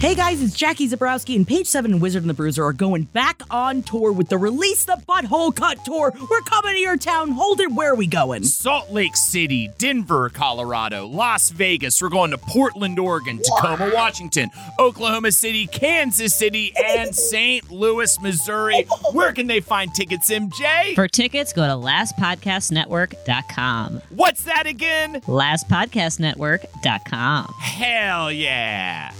Hey guys, it's Jackie Zebrowski, and Page 7 and Wizard and the Bruiser are going back on tour with the Release the Butthole Cut Tour. We're coming to your town. Hold it, where are we going? Salt Lake City, Denver, Colorado, Las Vegas. We're going to Portland, Oregon, Tacoma, Washington, Oklahoma City, Kansas City, and St. Louis, Missouri. Where can they find tickets, MJ? For tickets, go to lastpodcastnetwork.com. What's that again? Lastpodcastnetwork.com. Hell yeah.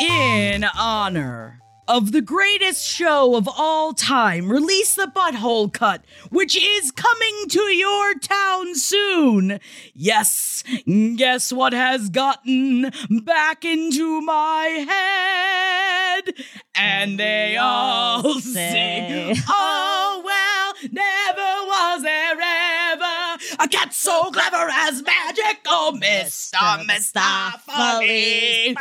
In honor of the greatest show of all time, Release the Butthole Cut, which is coming to your town soon. Yes, guess what has gotten back into my head? And they all sing, Oh, well, never was there a cat so clever as magic. Oh, Mr. Mistoffelees.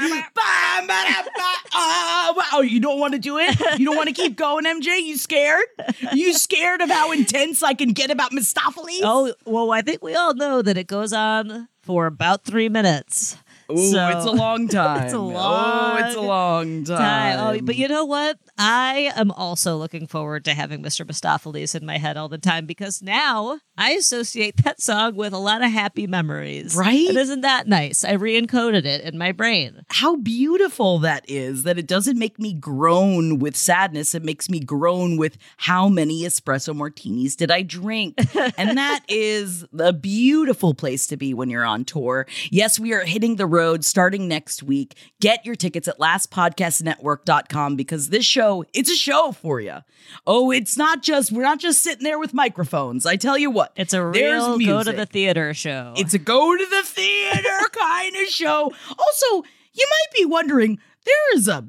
Oh, wow. you don't want to do it? You don't want to keep going, MJ? You scared? You scared of how intense I can get about Mistoffelees? Oh, well, I think we all know that it goes on for about three minutes. Ooh, So- it's a long time. It's a Oh, it's a long time. Time. Oh, but you know what? I am also looking forward to having Mr. Mistoffelees in my head all the time because now I associate that song with a lot of happy memories. Right? And isn't that nice? I re-encoded it in my brain. how beautiful that is that it doesn't make me groan with sadness it makes me groan with how many espresso martinis did i drink and that is a beautiful place to be when you're on tour yes we are hitting the road starting next week get your tickets at lastpodcastnetwork.com because this show it's a show for you oh it's not just we're not just sitting there with microphones i tell you what It's a real go to the theater show. It's a go to the theater kind of show. Also, you might be wondering there is a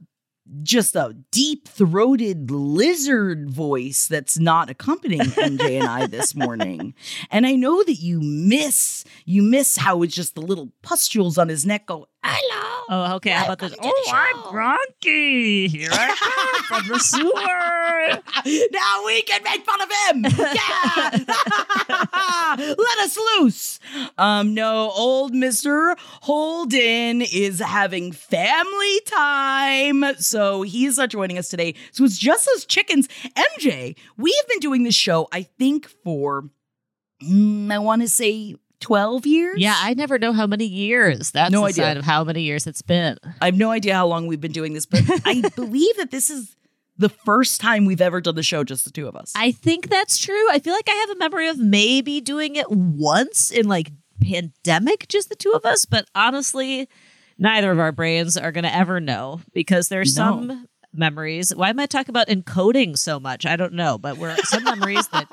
just a deep throated lizard voice that's not accompanying MJ and I this morning. And I know that you miss you miss how it's just the little pustules on his neck go, hello. Oh, okay. How about this? Oh, I'm. Gronky. Here I come from the sewer. now we can make fun of him. Yeah. Let us loose. Um, no, old Mr. Holden is having family time. So he's not joining us today. So it's just us chickens. MJ, we have been doing this show, I think, for mm, I want to say 12 years. Yeah, I never know how many years. That's No the idea. of how many years it's been. I have no idea how long we've been doing this, but I believe that this is the first time we've ever done the show, just the two of us. I think that's true. I feel like I have a memory of maybe doing it once in like pandemic, just the two of us. But honestly, neither of our brains are going to ever know because there's No. some memories. Why am I talking about encoding so much? I don't know, but we're some memories that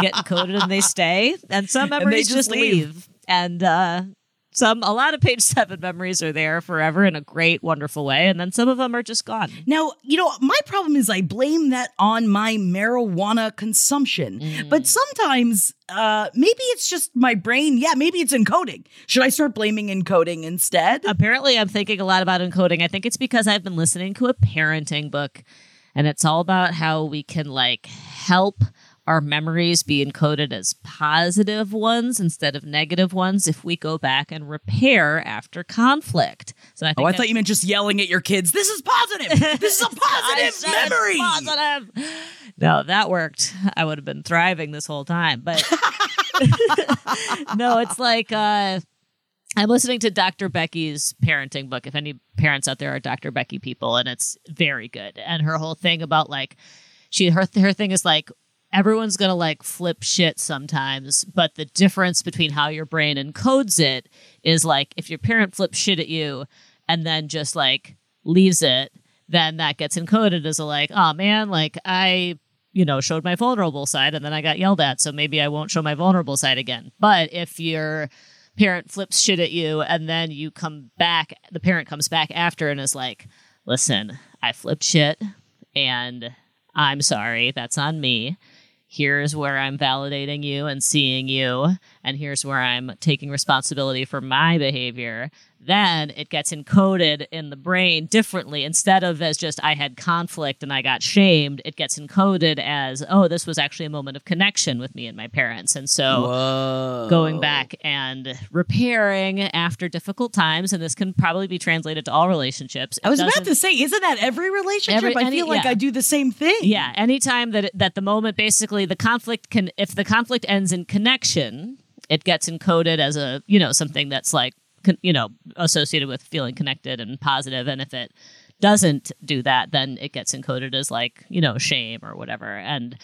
get encoded and they stay, and some memories just just, leave. leave. And uh, some, a lot of page seven memories are there forever in a great, wonderful way, and then some of them are just gone. Now, you know, my problem is I blame that on my marijuana consumption. But sometimes uh maybe it's just my brain. Yeah, maybe it's encoding. Should I start blaming encoding instead? Apparently, I'm thinking a lot about encoding. I think it's because I've been listening to a parenting book, and it's all about how we can like help our memories be encoded as positive ones instead of negative ones if we go back and repair after conflict. So I think Oh, I thought you meant just yelling at your kids. This is positive. This is a positive memory. Positive. No, that worked. I would have been thriving this whole time. But no, it's like uh, I'm listening to Dr. Becky's parenting book. If any parents out there are Dr. Becky people, and it's very good. And her whole thing about like she her her thing is like everyone's gonna like flip shit sometimes, but the difference between how your brain encodes it is like if your parent flips shit at you and then just like leaves it, then that gets encoded as a like, oh man, like I you know, showed my vulnerable side and then I got yelled at, so maybe I won't show my vulnerable side again. But if your parent flips shit at you and then you come back, the parent comes back after and is like, listen, I flipped shit and I'm sorry, that's on me. Here's where I'm validating you and seeing you, and here's where I'm taking responsibility for my behavior. Then it gets encoded in the brain differently. Instead of as just I had conflict and I got shamed, it gets encoded as, oh, this was actually a moment of connection with me and my parents. And so Whoa. going back and repairing after difficult times, and this can probably be translated to all relationships. I was about to say, isn't that every relationship? Every- I any- feel like yeah. I do the same thing. yeah, anytime that it, that the moment basically the conflict can if the conflict ends in connection, it gets encoded as a you know something that's like you know associated with feeling connected and positive, and if it doesn't do that, then it gets encoded as like you know shame or whatever, and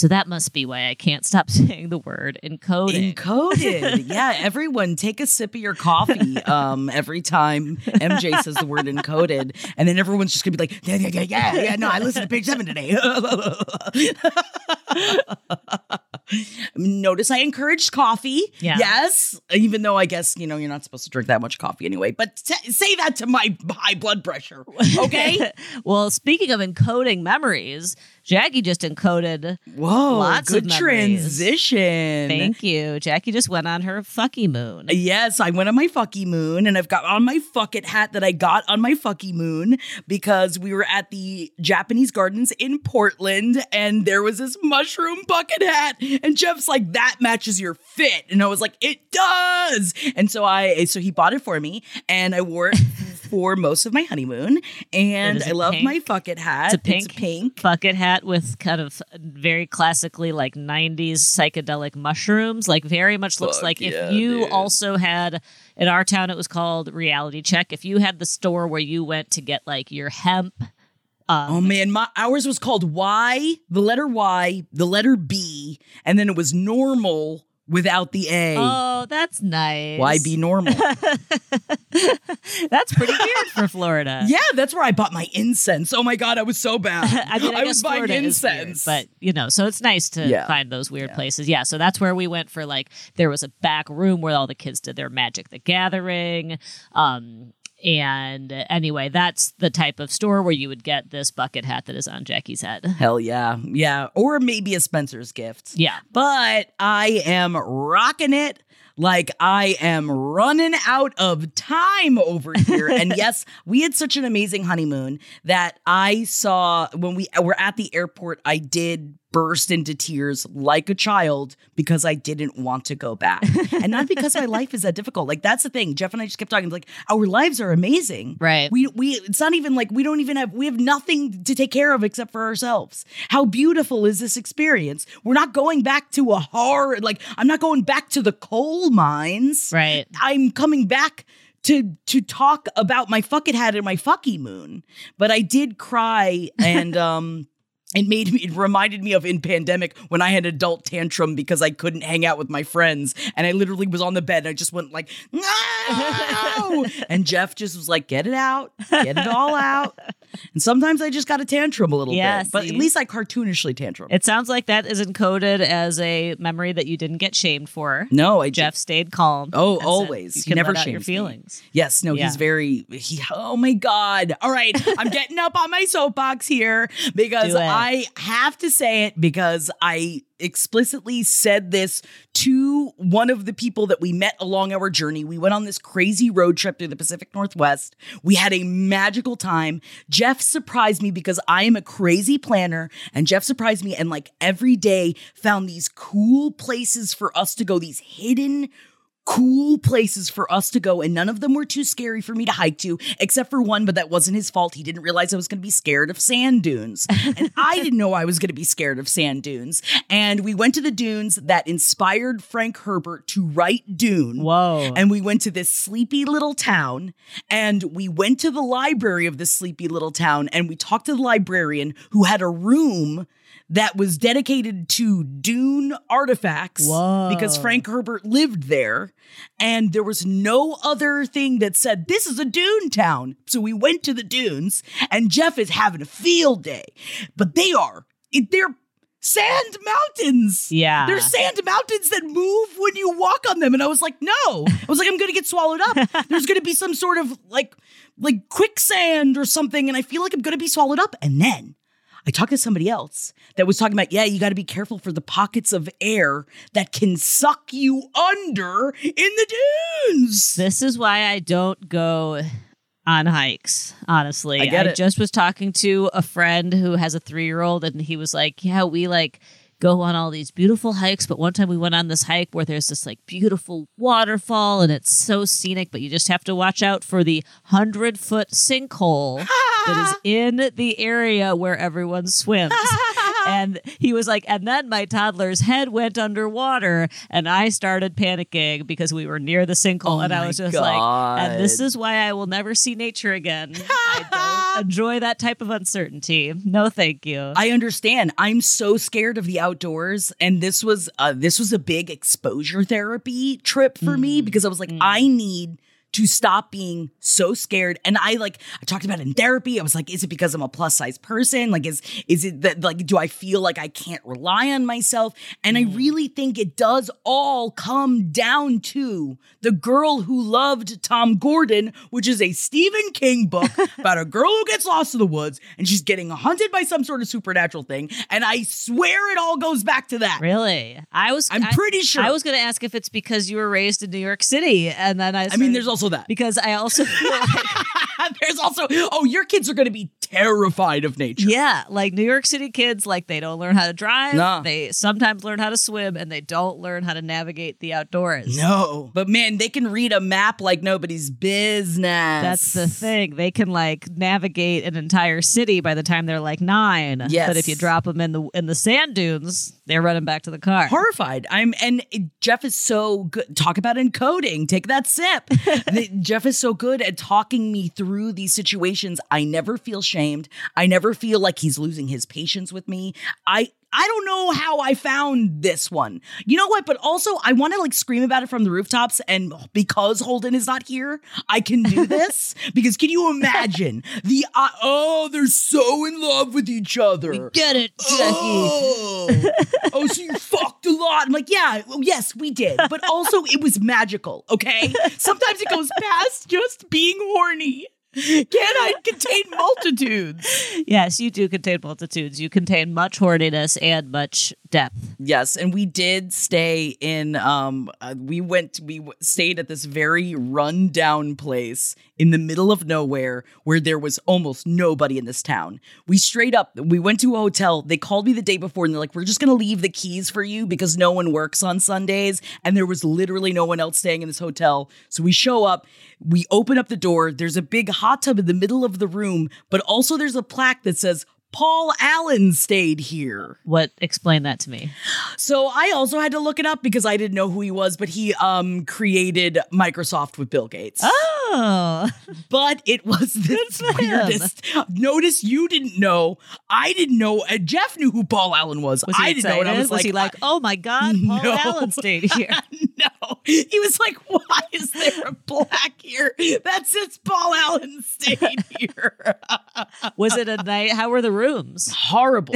so that must be why I can't stop saying the word encoding. Encoded. yeah, everyone take a sip of your coffee um, every time MJ says the word encoded. And then everyone's just going to be like, yeah, yeah, yeah, yeah, yeah. No, I listened to page seven today. Notice I encouraged coffee. Yeah. Yes. Even though I guess, you know, you're not supposed to drink that much coffee anyway. But t- say that to my high blood pressure. Okay. well, speaking of encoding memories, Jackie just encoded. Whoa. Lots good of memories. transition. Thank you. Jackie just went on her fucky moon. Yes, I went on my fucky moon and I've got on my fuck it hat that I got on my fucky moon because we were at the Japanese gardens in Portland and there was this mushroom bucket hat and Jeff's like that matches your fit and I was like it does. And so I so he bought it for me and I wore it for most of my honeymoon and It I a love pink- my fuck it hat. It's a pink, pink. bucket hat with kind of very classically like 90s psychedelic mushrooms. Like very much looks Fuck like yeah, if you dude. also had in our town it was called Reality Check. If you had the store where you went to get like your hemp um, Oh man, my ours was called Y, the letter Y, the letter B, and then it was normal without the A. Oh, that's nice. Why be normal? That's pretty weird for Florida. yeah, that's where I bought my incense. Oh my god, I was so bad. I mean, I, I was buying Florida weird, incense, but you know, so it's nice to Yeah. find those weird places. Yeah, so that's where we went for like there was a back room where all the kids did their Magic the Gathering. Um, and anyway, that's the type of store where you would get this bucket hat that is on Jackie's head. hell yeah, yeah, or maybe a Spencer's gift. Yeah. but I am rocking it. Like I am running out of time over here. and yes, we had such an amazing honeymoon that I saw when we were at the airport, I did burst into tears like a child because I didn't want to go back. and not because my life is that difficult. Like that's the thing. Jeff and I just kept talking like our lives are amazing. Right. We we it's not even like we don't even have we have nothing to take care of except for ourselves. How beautiful is this experience? We're not going back to a hard like I'm not going back to the coal mines. Right. I'm coming back to to talk about my fuck it hat and my fucky moon. But I did cry and um it made me it reminded me of in pandemic when I had adult tantrum because I couldn't hang out with my friends and I literally was on the bed and I just went like no and Jeff just was like get it out get it all out and sometimes I just got a tantrum a little Yeah, bit but at least I cartoonishly tantrum It sounds like that is encoded as a memory that you didn't get shamed for. no I Jeff stayed calm. Oh, always. You He can never out your shames me. feelings. Yes, no, Yeah. he's very he oh my god. All right, I'm getting up on my soapbox here because. I have to say it because I explicitly said this to one of the people that we met along our journey. We went on this crazy road trip through the Pacific Northwest. We had a magical time. Jeff surprised me because I am a crazy planner, and Jeff surprised me and like every day found these cool places for us to go, these hidden cool places for us to go, and none of them were too scary for me to hike to, except for one, but that wasn't his fault. He didn't realize I was going to be scared of sand dunes. and I didn't know I was going to be scared of sand dunes. And we went to the dunes that inspired Frank Herbert to write Dune. Whoa. And we went to this sleepy little town, and we went to the library of this sleepy little town, and we talked to the librarian who had a room that was dedicated to Dune artifacts Whoa. because Frank Herbert lived there. And there was no other thing that said, this is a Dune town. So we went to the dunes, and Jeff is having a field day. But they are, they're sand mountains. Yeah. They're sand mountains that move when you walk on them. And I was like, no. I was like, I'm gonna get swallowed up. There's gonna be some sort of like like quicksand or something, and I feel like I'm gonna be swallowed up. And then I talked to somebody else that was talking about, yeah, you got to be careful for the pockets of air that can suck you under in the dunes. This is why I don't go on hikes, honestly. I get it. just was talking to a friend who has a three year old, and he was like, Yeah, we like go on all these beautiful hikes. But one time we went on this hike where there's this like beautiful waterfall, and it's so scenic, but you just have to watch out for the hundred foot sinkhole ah! That is in the area where everyone swims. and he was like, and then my toddler's head went underwater, and I started panicking because we were near the sinkhole, Oh and I was just like, and this is why I will never see nature again. I don't enjoy that type of uncertainty. No, thank you. I understand. I'm so scared of the outdoors, and this was uh, this was a big exposure therapy trip for me because I was like, I need to stop being so scared. And I like I talked about it in therapy. I was like, is it because I'm a plus size person? Like, is is it that like do I feel like I can't rely on myself? And I mm. really think it does all come down to the girl who loved Tom Gordon, which is a Stephen King book about a girl who gets lost in the woods and she's getting hunted by some sort of supernatural thing. And I swear it all goes back to that. Really? I was. I'm I- pretty sure. I was going to ask if it's because you were raised in New York City, and then I. I mean, there's also that. because I also feel like There's also, oh, your kids are going to be terrified of nature. Yeah, like New York City kids, like they don't learn how to drive. They sometimes learn how to swim, and they don't learn how to navigate the outdoors. No, but man, they can read a map like nobody's business. That's the thing. They can like navigate an entire city by the time they're like nine. Yes. But if you drop them in the in the sand dunes, they're running back to the car. horrified. I'm and Jeff is so good. Talk about encoding. Take that sip. Jeff is so good at talking me through these situations. I never feel I never feel like he's losing his patience with me. I I don't know how I found this one. You know what? But also, I want to like scream about it from the rooftops. And because Holden is not here, I can do this. because can you imagine the uh, oh, they're so in love with each other. Get it, Oh, oh, so you fucked a lot. I'm like, yeah, well, yes, we did. But also, it was magical, okay? Sometimes it goes past just being horny. Can I contain multitudes? Yes, you do contain multitudes. You contain much horniness and much depth. Yes, and we did stay in. Um, uh, we went. We w- stayed at this very run-down place in the middle of nowhere, where there was almost nobody in this town. We straight up. We went to a hotel. They called me the day before, and they're like, "We're just gonna leave the keys for you because no one works on Sundays." And there was literally no one else staying in this hotel. So we show up. We open up the door. There's a big hot tub in the middle of the room, but also there's a plaque that says. Paul Allen stayed here. What explain that to me? So I also had to look it up because I didn't know who he was, but he um created Microsoft with Bill Gates. Oh, But it was this for him. weirdest. Notice you didn't know. I didn't know. And Jeff knew who Paul Allen was. was he I didn't know. And I excited? was, he like, oh my god, Paul No. Allen stayed here? no. He was like, why is there a black here That's says Paul Allen stayed here? Was it a night? How were the rooms? horrible.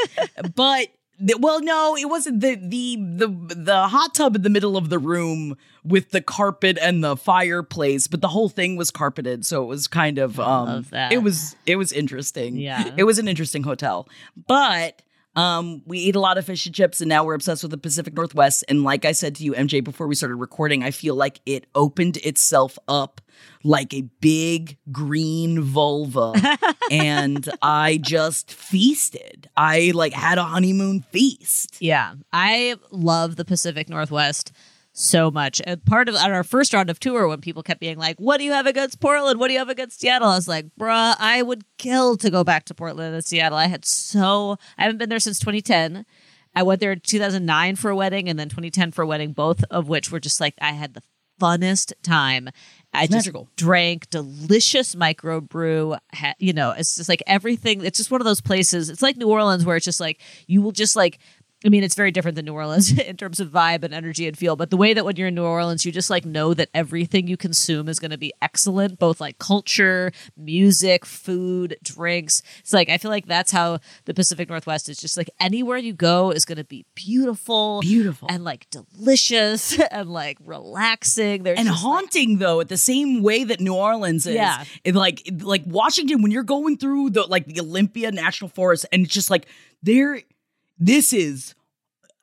but the, well, no, it wasn't the the the the hot tub in the middle of the room with the carpet and the fireplace, but the whole thing was carpeted, so it was kind of um it was it was interesting. Yeah. It was an interesting hotel. But um, we eat a lot of fish and chips, and now we're obsessed with the Pacific Northwest. And like I said to you, MJ, before we started recording, I feel like it opened itself up like a big green vulva, and I just feasted. I like had a honeymoon feast. Yeah, I love the Pacific Northwest so much. And part of on our first round of tour, when people kept being like, "What do you have against Portland? What do you have against Seattle?" I was like, "Bruh, I would kill to go back to Portland and Seattle. I had so I haven't been there since 2010. I went there in 2009 for a wedding, and then 2010 for a wedding, both of which were just like I had the funnest time. I just magical. drank delicious microbrew. Ha- you know, it's just like everything. It's just one of those places. It's like New Orleans, where it's just like you will just like. I mean, it's very different than New Orleans in terms of vibe and energy and feel. But the way that when you're in New Orleans, you just like know that everything you consume is going to be excellent, both like culture, music, food, drinks. It's like I feel like that's how the Pacific Northwest is. Just like anywhere you go is going to be beautiful, Beautiful. and like delicious and like relaxing. There's and just, like- haunting though at the same way that New Orleans is. Yeah. It, like like Washington when you're going through the like the Olympia National Forest and it's just like there this is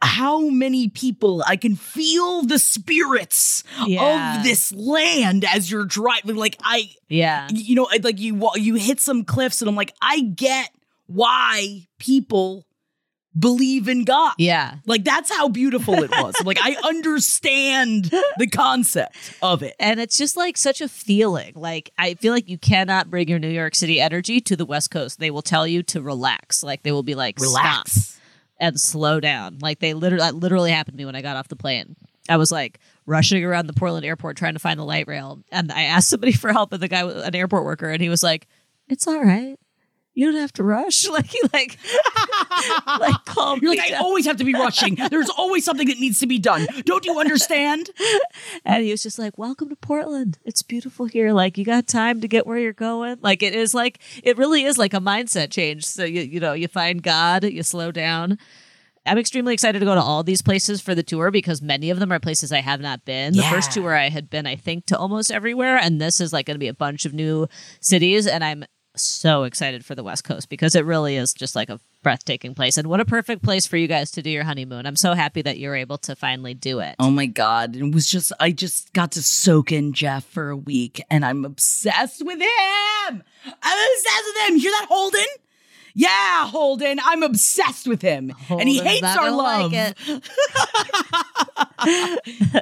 how many people I can feel the spirits Yeah. of this land as you're driving like I yeah. you know like you you hit some cliffs and I'm like I get why people believe in God. Yeah. Like that's how beautiful it was. like I understand the concept of it. And it's just like such a feeling. Like I feel like you cannot bring your New York City energy to the West Coast. They will tell you to relax. Like they will be like stop Relax. And slow down. Like they literally that literally happened to me when I got off the plane. I was like rushing around the Portland airport trying to find the light rail, and I asked somebody for help, and the guy, an airport worker, and he was like, "It's all right. You don't have to rush." Like like like calm. You're like, I always have to be rushing. There's always something that needs to be done. Don't you understand? And he was just like, Welcome to Portland. It's beautiful here. Like, you got time to get where you're going. Like, it is like, it really is like a mindset change. So, you, you know, you find God, you slow down. I'm extremely excited to go to all these places for the tour because many of them are places I have not been. The first Yeah. tour I had been, I think, to almost everywhere. And this is like going to be a bunch of new cities. And I'm so excited for the West Coast because it really is just like a breathtaking place. And what a perfect place for you guys to do your honeymoon. I'm so happy that you're able to finally do it. Oh my God. It was just, I just got to soak in Jeff for a week and I'm obsessed with him. I'm obsessed with him. You hear that, Holden? Yeah, Holden. I'm obsessed with him. and he hates our love. like it.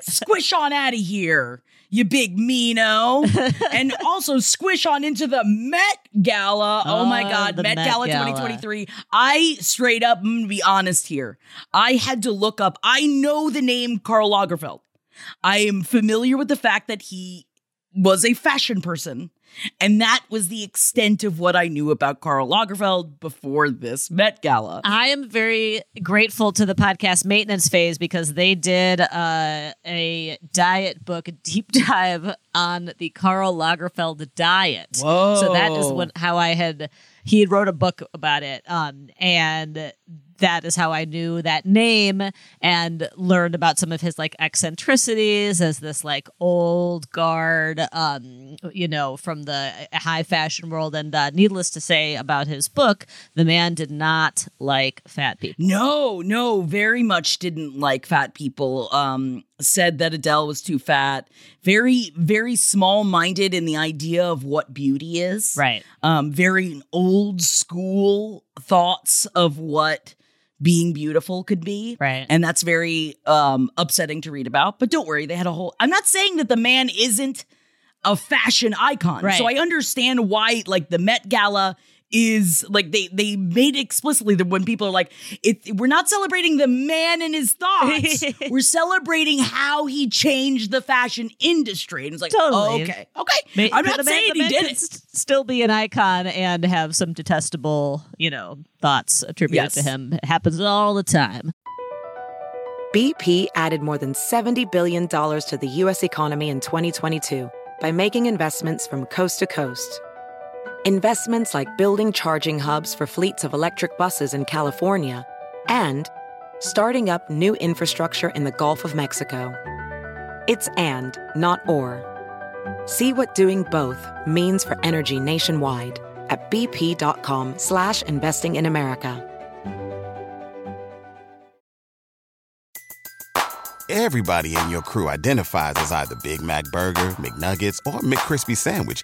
squish on out of here, you big meano. and also squish on into the Met Gala. Oh, my Oh, God, Met, Met Gala Gala. 2023. I straight up, I'm gonna be honest here. I had to look up, I know the name Karl Lagerfeld. I am familiar with the fact that he was a fashion person. And that was the extent of what I knew about Karl Lagerfeld before this Met Gala. I am very grateful to the podcast maintenance phase because they did uh, a diet book deep dive on the Karl Lagerfeld diet. Whoa. So that is when how I had he had wrote a book about it, um, and that is how I knew that name and learned about some of his like eccentricities as this like old guard, um, you know, from the high fashion world. And uh, needless to say about his book, the man did not like fat people. No, no, very much didn't like fat people. Um, said that Adele was too fat. Very, very small minded in the idea of what beauty is. Right. Um, very old school thoughts of what being beautiful could be. Right. And that's very um upsetting to read about. But don't worry, they had a whole I'm not saying that the man isn't a fashion icon. Right. So I understand why like the Met Gala is like they they made explicitly that when people are like it we're not celebrating the man and his thoughts we're celebrating how he changed the fashion industry and it's like Totally. okay okay Ma- i'm the not man- saying the he did can it s- still be an icon and have some detestable, you know, thoughts attributed Yes. to him. It happens all the time. BP added more than $70 billion to the U.S. economy in 2022 by making investments from coast to coast. Investments like building charging hubs for fleets of electric buses in California and starting up new infrastructure in the Gulf of Mexico. It's and, not or. See what doing both means for energy nationwide at bp.com slash investing in America. Everybody in your crew identifies as either Big Mac Burger, McNuggets, or McCrispy Sandwich.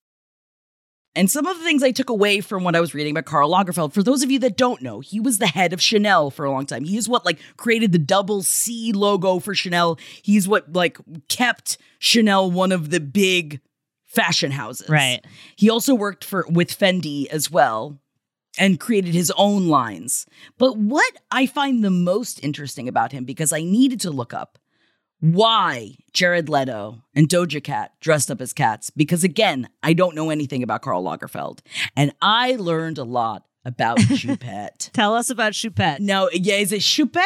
And some of the things I took away from what I was reading about Karl Lagerfeld, for those of you that don't know, he was the head of Chanel for a long time. He is what like created the double C logo for Chanel. He's what like kept Chanel one of the big fashion houses. Right. He also worked for with Fendi as well and created his own lines. But what I find the most interesting about him because I needed to look up why Jared Leto and Doja Cat dressed up as cats because again, I don't know anything about Karl Lagerfeld and I learned a lot about Choupette. Tell us about Choupette. now, yeah, is it Choupette?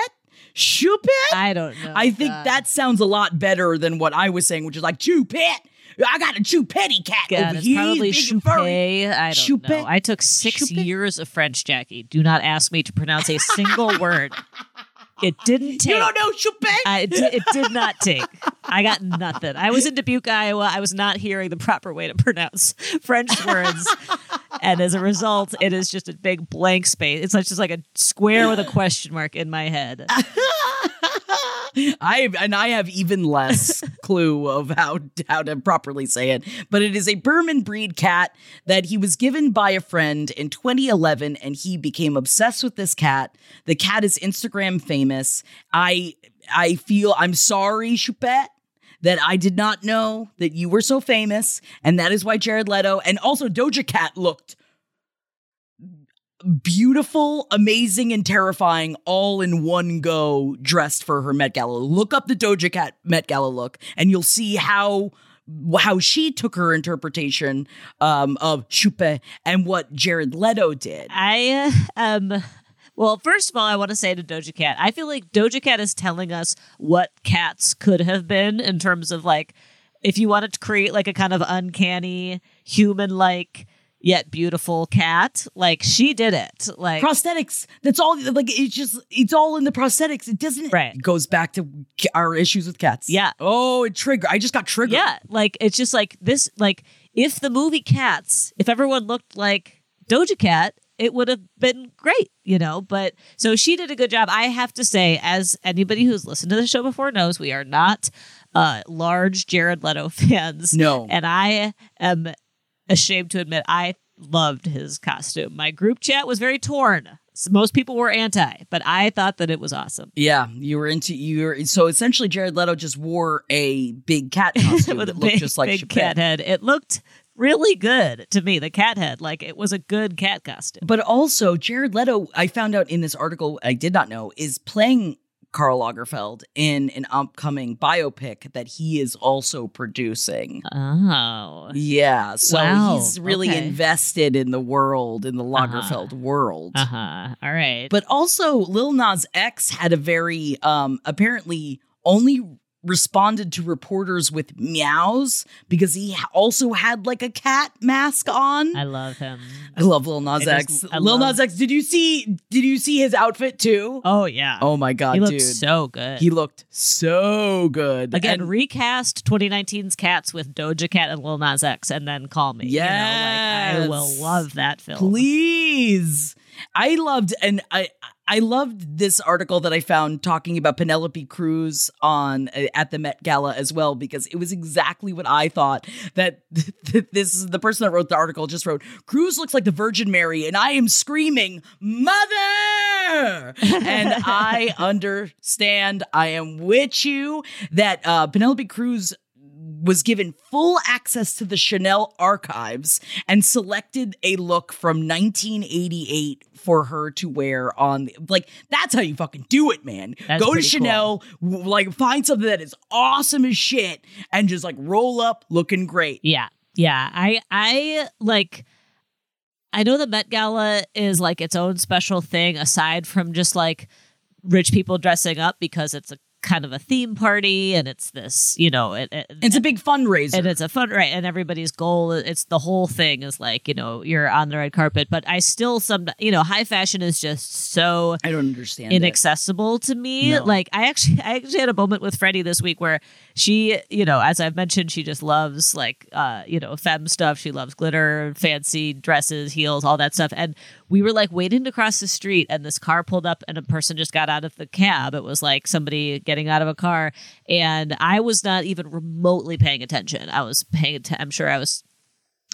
Choupette? I don't know. I think God. that sounds a lot better than what I was saying, which is like Choupette. I got a Choupette cat God, over it's here. probably He's big and furry. Choupette. I don't know. I took six years of French, Jackie. Do not ask me to pronounce a single word. It didn't take. You don't know? I, it, di- it did not take. I got nothing. I was in Dubuque, Iowa. I was not hearing the proper way to pronounce French words. and as a result, it is just a big blank space. It's like- just like a square with a question mark in my head. I and I have even less clue of how how to properly say it, but it is a Birman breed cat that he was given by a friend in 2011, and he became obsessed with this cat. The cat is Instagram famous. I I feel I'm sorry, Choupette. That I did not know that you were so famous, and that is why Jared Leto and also Doja Cat looked beautiful, amazing, and terrifying all in one go dressed for her Met Gala. Look up the Doja Cat Met Gala look, and you'll see how how she took her interpretation um, of Chupe and what Jared Leto did. I uh, um well, first of all, I want to say to Doja Cat, I feel like Doja Cat is telling us what cats could have been in terms of like if you wanted to create like a kind of uncanny human like yet beautiful cat, like she did it. Like prosthetics. That's all. Like it's just it's all in the prosthetics. It doesn't. Right. It goes back to our issues with cats. Yeah. Oh, it trigger. I just got triggered. Yeah, like it's just like this. Like if the movie Cats, if everyone looked like Doja Cat, it would have been great, you know. But so she did a good job. I have to say, as anybody who's listened to the show before knows, we are not uh, large Jared Leto fans. No. and I am ashamed to admit I loved his costume. My group chat was very torn. Most people were anti, but I thought that it was awesome. Yeah, you were into you were so essentially Jared Leto just wore a big cat costume with a that looked big, just like big Chappelle. cat head. It looked really good to me. The cat head, like it was a good cat costume. But also Jared Leto, I found out in this article I did not know, is playing Karl Lagerfeld in an upcoming biopic that he is also producing. Oh, Yeah, so Wow, he's really okay. invested in the world, in the Lagerfeld world. uh huh. All right. But also, Lil Nas X had a very um apparently only responded to reporters with meows because he also had like a cat mask on. I love him. I love Lil Nas I X. just- Lil love- Nas X, did you see did you see his outfit too? Oh yeah. Oh my god, he looked dude. so good. he looked so good. Again, And- recast 2019's Cats with Doja Cat and Lil Nas X, and then call me. You know, like, I will love that film. Please. I loved and I I loved this article that I found talking about Penelope Cruz on uh, at the Met Gala as well because it was exactly what I thought that this is the person that wrote the article just wrote Cruz looks like the Virgin Mary and I am screaming mother and I understand I am with you that uh, Penelope Cruz was given full access to the Chanel archives and selected a look from 1988 for her to wear on the, like that's how you fucking do it man That's go to Chanel w- like find something that is awesome as shit and just like roll up looking great Yeah. Yeah. I I like I know the Met Gala is like its own special thing aside from just like rich people dressing up because it's a kind of a theme party and it's this, you know, it, it, It's a big fundraiser. and it's a fun right and everybody's goal it's the whole thing is like you know you're on the red carpet but i still some you know high fashion is just so I don't understand. it. inaccessible to me No. like i actually i actually had a moment with freddie this week where she you know as i've mentioned she just loves like uh you know femme stuff she loves glitter fancy dresses heels all that stuff and we were like waiting to cross the street and this car pulled up and a person just got out of the cab. It was like somebody getting out of a car and i was not even remotely paying attention. I was paying i'm sure i was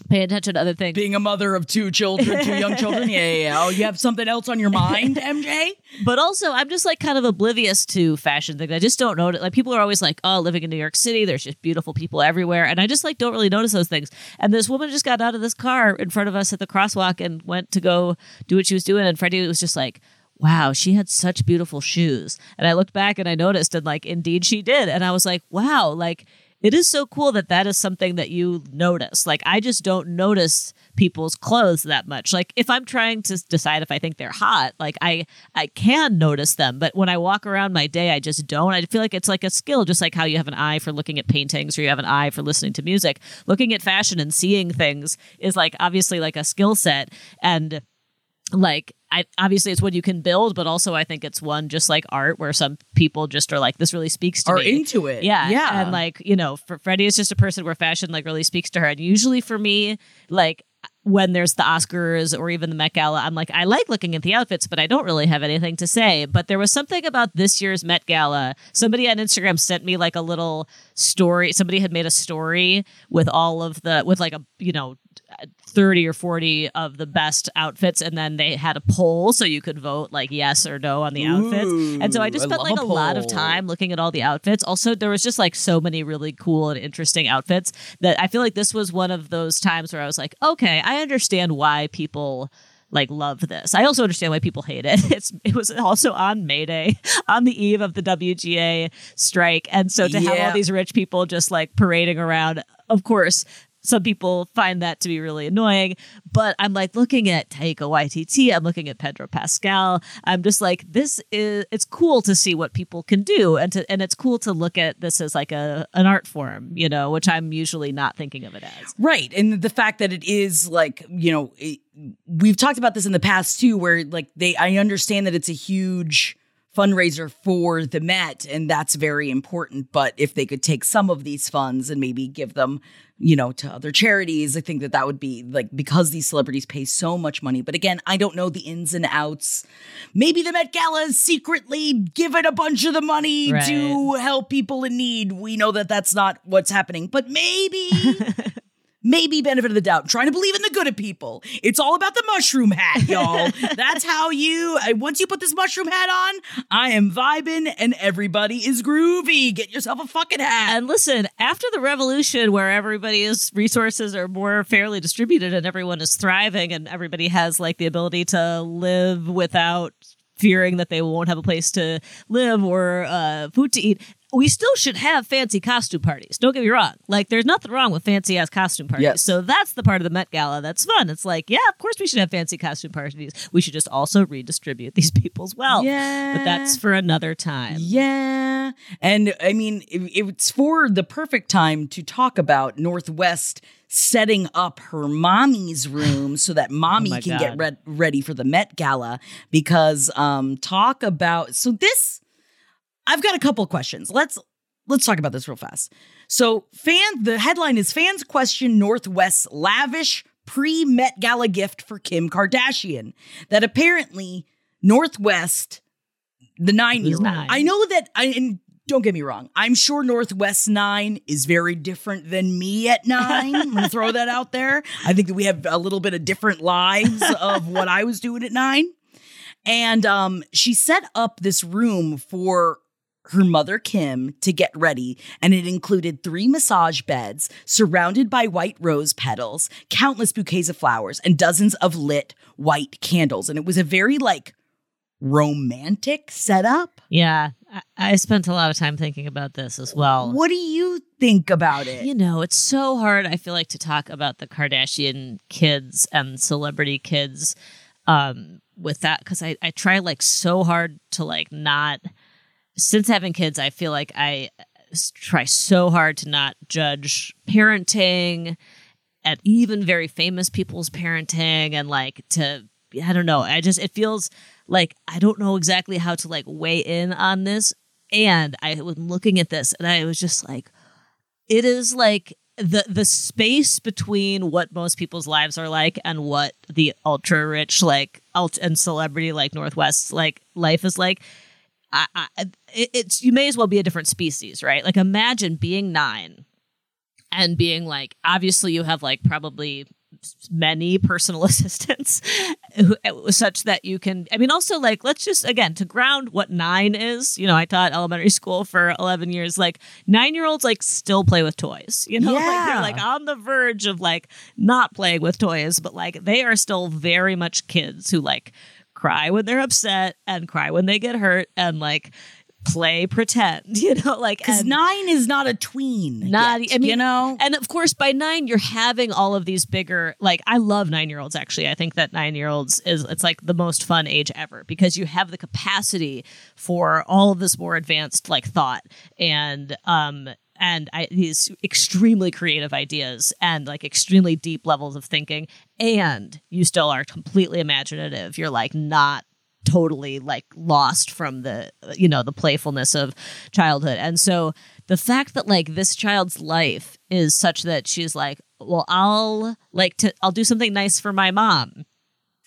paying attention to other things Being a mother of two children, two young children. Yeah, yeah, yeah. Oh, you have something else on your mind, MJ? but also I'm just like kind of oblivious to fashion things. I just don't know. Like people are always like, "Oh, living in New York City, there's just beautiful people everywhere," and I just like don't really notice those things. And this woman just got out of this car in front of us at the crosswalk and went to go do what she was doing, and Freddie was just like. Wow, she had such beautiful shoes. And I looked back and I noticed, and like, indeed she did. And I was like, wow, like, it is so cool that that is something that you notice. Like, I just don't notice people's clothes that much. Like, if I'm trying to decide if I think they're hot, like I I can notice them, but when I walk around my day, I just don't. I feel like it's like a skill, just like how you have an eye for looking at paintings or you have an eye for listening to music. Looking at fashion and seeing things is like obviously like a skill set, and like I obviously it's what you can build, but also I think it's one just like art where some people just are like this really speaks to Are me. into it. Yeah. Yeah. And like, you know, for Freddie is just a person where fashion like really speaks to her. And usually for me, like when there's the Oscars or even the Met Gala, I'm like, I like looking at the outfits, but I don't really have anything to say. But there was something about this year's Met Gala. Somebody on Instagram sent me like a little story. Somebody had made a story with all of the, with like a, you know, 30 or 40 of the best outfits and then they had a poll so you could vote like yes or no on the outfits. And so i just Ooh, I spent like a a lot of time looking at all the outfits. Also there was just like so many really cool and interesting outfits that i feel like this was one of those times where i was like okay i understand why people like love this. I also understand why people hate it. It's it was also on May Day, on the eve of the WGA strike, and so to have all these rich people just like parading around, of course, some people find that to be really annoying. But I'm like looking at Taika Waititi, I'm looking at Pedro Pascal. I'm just like, this is it's cool to see what people can do, and to and it's cool to look at this as like a an art form, you know, which I'm usually not thinking of it as. Right. And the fact that it is like, you know, it, we've talked about this in the past too, where like they, I understand that it's a huge fundraiser for the Met, and that's very important. But if they could take some of these funds and maybe give them, you know, to other charities, I think that that would be like because these celebrities pay so much money. But again, I don't know the ins and outs. Maybe the Met Gala is secretly giving a bunch of the money Right. to help people in need. We know that that's not what's happening, but maybe maybe benefit of the doubt. trying to believe in the good of people. It's all about the mushroom hat, y'all. That's how you. Once you put this mushroom hat on, I am vibing, and everybody is groovy. Get yourself a fucking hat. And listen, after the revolution where everybody's resources are more fairly distributed and everyone is thriving and everybody has like the ability to live without fearing that they won't have a place to live or uh, food to eat. We still should have fancy costume parties. Don't get me wrong. Like, there's nothing wrong with fancy ass costume parties. Yes. So that's the part of the Met Gala that's fun. It's like, yeah, of course we should have fancy costume parties. We should just also redistribute these people's wealth. Yeah. But that's for another time. Yeah. And I mean, it- it's for the perfect time to talk about North West setting up her mommy's room so that mommy Oh can get God. red- ready for the Met Gala. Because um talk about so this I've got a couple questions. Let's let's talk about this real fast. So fan the headline is fans question North West's lavish pre-Met Gala gift for Kim Kardashian. That apparently North West the nine year old. nine. I know that I and don't get me wrong. I'm sure North West nine is very different than me at nine. I'm gonna throw that out there. I think that we have a little bit of different lives of what I was doing at nine. And um, she set up this room for her mother Kim to get ready, and it included three massage beds surrounded by white rose petals, countless bouquets of flowers, and dozens of lit white candles. And it was a very like romantic setup. Yeah, I, I spent a lot of time thinking about this as well. What do you think about it? You know, it's so hard, I feel like, to talk about the Kardashian kids and celebrity kids um, with that because I, I try like so hard to like not, since having kids, I feel like I uh, try so hard to not judge parenting at even very famous people's parenting and like to, I don't know. I just, it feels like I don't know exactly how to like weigh in on this. And I was looking at this and I was just like, it is like the the space between what most people's lives are like and what the ultra rich like alt and celebrity like North West like life is like. I, I, it's you may as well be a different species, right? Like imagine being nine and being like, obviously you have like probably many personal assistants uh, such that you can i mean also like let's just again to ground what nine is you know i taught elementary school for 11 years like nine year olds like still play with toys you know like they're like on the verge of like not playing with toys but like they are still very much kids who like cry when they're upset and cry when they get hurt and like play pretend you know like Because nine is not a tween. not yet, I mean, you know? and of course by nine you're having all of these bigger like i love nine year olds actually i think that nine year olds is it's like the most fun age ever because you have the capacity for all of this more advanced like thought and um and I, these extremely creative ideas and like extremely deep levels of thinking and you still are completely imaginative. You're like not totally like lost from the you know the playfulness of childhood. And so the fact that like this child's life is such that she's like well i'll like to i'll do something nice for my mom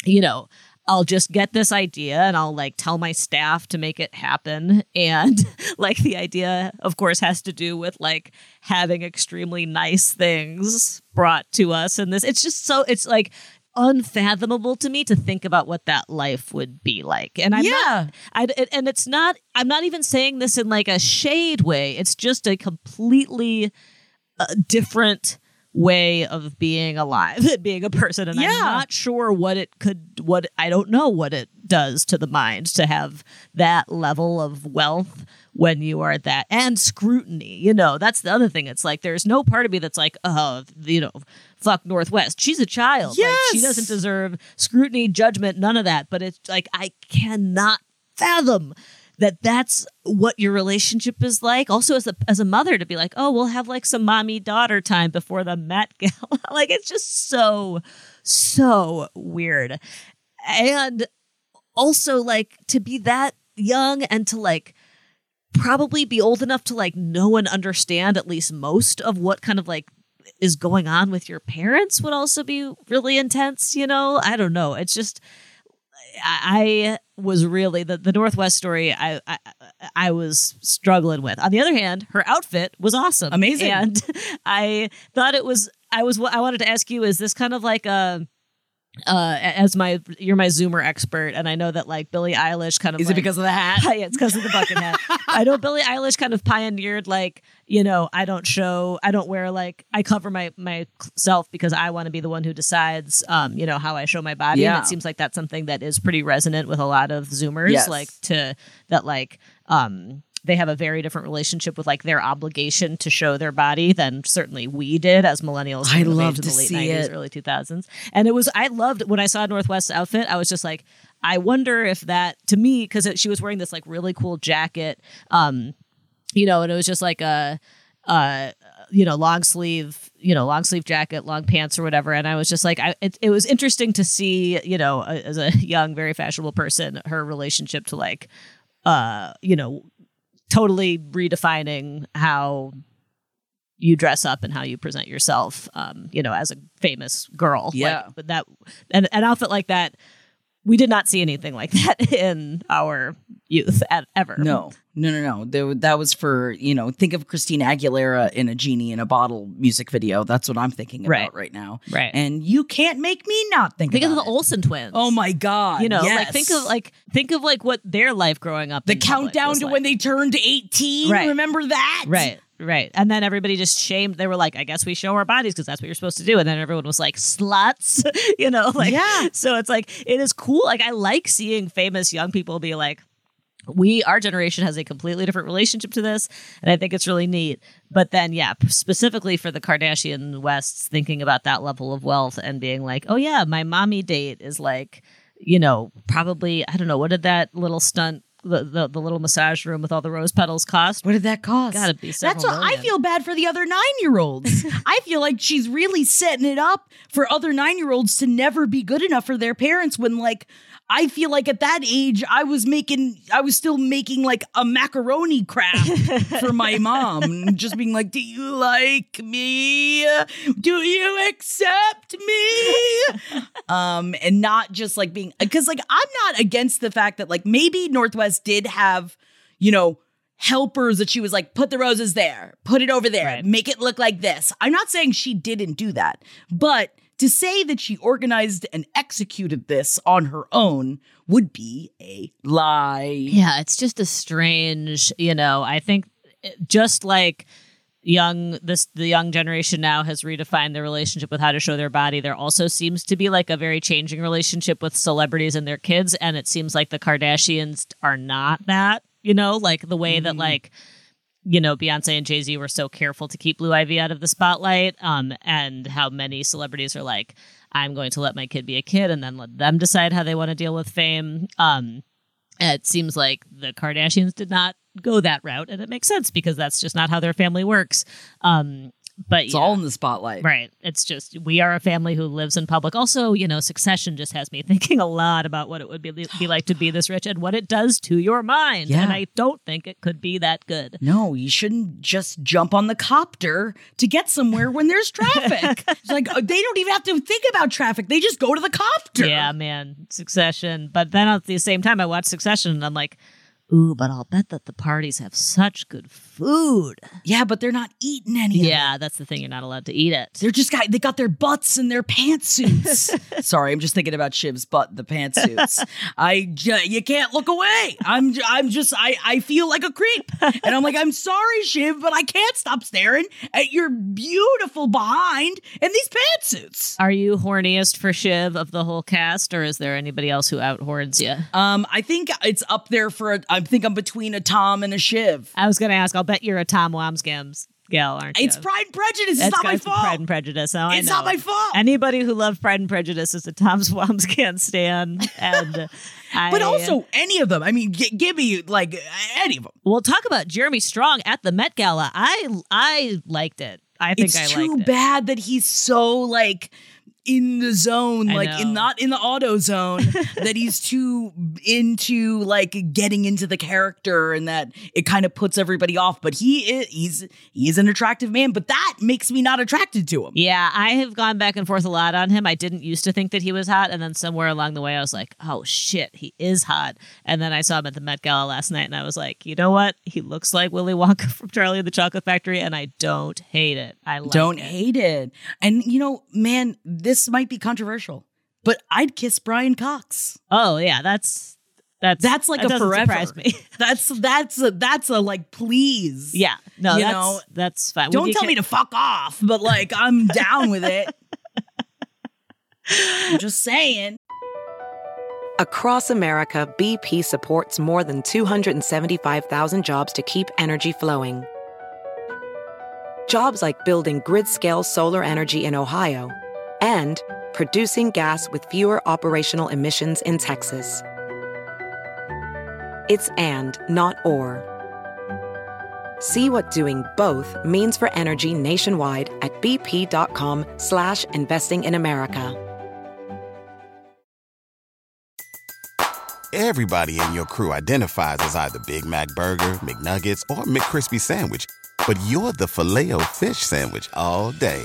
you know I'll just get this idea and I'll like tell my staff to make it happen. And like the idea, of course, has to do with like having extremely nice things brought to us. And this, it's just so, it's like unfathomable to me to think about what that life would be like. And I'm Yeah. not, I, and it's not, I'm not even saying this in like a shade way. It's just a completely uh, different way of being alive and being a person. And i'm not sure what it could what i don't know what it does to the mind to have that level of wealth when you are at that and scrutiny you know that's the other thing. It's like there's no part of me that's like oh you know fuck North West. She's a child like she doesn't deserve scrutiny judgment none of that. But it's like i cannot fathom that that's what your relationship is like. Also, as a as a mother, to be like, oh, we'll have like some mommy daughter time before the Met Gala. like it's just so so weird, and also like to be that young and to like probably be old enough to like know and understand at least most of what kind of like is going on with your parents would also be really intense you know i don't know it's just I I was really the, the North West story. I, I I was struggling with. On the other hand, her outfit was awesome, Amazing. and I thought it was. I was. I wanted to ask you: Is this kind of like a uh as my you're my zoomer expert and i know that like billie eilish kind of Is like, it because of the hat? yeah, it's because of the bucket hat. I know Billie Eilish kind of pioneered like, you know, I don't show, I don't wear like, I cover my myself because I want to be the one who decides, um, you know, how I show my body. Yeah. And it seems like that's something that is pretty resonant with a lot of Zoomers, Yes. like to that like, um. They have a very different relationship with like their obligation to show their body than certainly we did as millennials. I coming of love in to the late see 90s, it. early 2000s. And it was, I loved when I saw North West's outfit, I was just like, I wonder if that, to me, because she was wearing this like really cool jacket, um, you know, and it was just like a, uh, you know, long sleeve, you know, long sleeve jacket, long pants or whatever. And I was just like, I, it, it was interesting to see, you know, as a young, very fashionable person, her relationship to like, uh, you know, totally redefining how you dress up and how you present yourself um you know as a famous girl Like, Yeah. but that an, an outfit like that we did not see anything like that in our youth at, ever No, no, no, no. There, that was for you know. Think of Christina Aguilera in a genie in a bottle music video. That's what I'm thinking about Right. right now. Right. And you can't make me not think. think of the it. olsen twins Oh my god! you know like think of like think of like what their life growing up the countdown to like. when they turned 18. Right. Remember that? Right, right. And then everybody just shamed. They were like, I guess we show our bodies because that's what you're supposed to do. And then everyone was like, sluts, you know? Like, Yeah. So it's like, it is cool. Like, I like seeing famous young people be like, we our generation has a completely different relationship to this and i think it's really neat but then yeah specifically for the kardashian wests thinking about that level of wealth and being like oh yeah my mommy date is like you know probably i don't know what did that little stunt the, the, the little massage room with all the rose petals cost What did that cost? Gotta be several That's what I feel bad for the other nine year olds. I feel like she's really setting it up for other nine year olds to never be good enough for their parents when like I feel like at that age I was making I was still making like a macaroni craft for my mom. Just being like, Do you like me? Do you accept me? um, and not just like being because like I'm not against the fact that like maybe North West did have, you know, helpers that she was like, put the roses there, put it over there, Right. make it look like this. I'm not saying she didn't do that, but to say that she organized and executed this on her own would be a lie. Yeah, it's just a strange, you know, I think eh, just like young this the young generation now has redefined their relationship with how to show their body there also seems to be like a very changing relationship with celebrities and their kids and it seems like the kardashians are not that you know like the way that mm. like you know beyonce and jay-z were so careful to keep blue ivy out of the spotlight um and how many celebrities are like i'm going to let my kid be a kid and then let them decide how they want to deal with fame um it seems like the Kardashians did not go that route, and it makes sense because that's just not how their family works. Um, but It's yeah, all in the spotlight. right. It's just we are a family who lives in public. Also, you know, Succession just has me thinking a lot about what it would be, be like to be this rich and what it does to your mind. Yeah. And I don't think it could be that good. No, you shouldn't just jump on the copter to get somewhere when there's traffic. it's like uh, they don't even have to think about traffic. They just go to the copter. Yeah, man, Succession. But then at the same time, I watch Succession and I'm like, ooh, but I'll bet that the parties have such good food. Yeah, but they're not eating any. Yeah, that's the thing. You're not allowed to eat it. They're just got they got their butts in their pantsuits. Sorry, I'm just thinking about Shiv's butt, the pantsuits. I you can't look away. I'm I'm just I I feel like a creep, and I'm like I'm sorry, Shiv, but I can't stop staring at your beautiful behind and these pantsuits. Are you horniest for Shiv of the whole cast, or is there anybody else who outhorns you? Um, I think it's up there for. A, I think I'm between a Tom and a Shiv. I was going to ask. I'll bet you're a Tom Wambsgans gal, aren't you? It's Pride and Prejudice. It's It's not my fault. Pride and Prejudice. Oh, I It's not my fault. Anybody who loved Pride and Prejudice is a Tom Wambsgans stan, and I, but also any of them. I mean, g- give me like any of them. we'll talk about Jeremy Strong at the Met Gala. I I liked it. I think it's I liked it. It's too bad that he's so like in the zone, I like in not in the auto zone, that he's too into like getting into the character and that it kind of puts everybody off. But he is he's he's an attractive man, but that makes me not attracted to him. Yeah, I have gone back and forth a lot on him. I didn't used to think that he was hot, and then somewhere along the way, I was like, "Oh shit, he is hot." And then I saw him at the Met Gala last night, and I was like, "You know what? He looks like Willy Wonka from Charlie and the Chocolate Factory, and I don't hate it. I like Don't it. hate it. And you know, man, this might be controversial, but I'd kiss Brian Cox. Oh yeah, that's that's That's like that a doesn't forever. Me. That's that's a, that's a like please. yeah, no, You that's know, that's fine. Don't tell me to fuck off, but like I'm down with it. I'm just saying. Across America, BP supports more than 275,000 jobs to keep energy flowing. Jobs like building grid scale solar energy in Ohio and producing gas with fewer operational emissions in Texas. It's and, not or. See what doing both means for energy nationwide at bp.com slash investing in America. Everybody in your crew identifies as either Big Mac Burger, McNuggets, or McCrispy Sandwich. But you're the filet o fish Sandwich all day.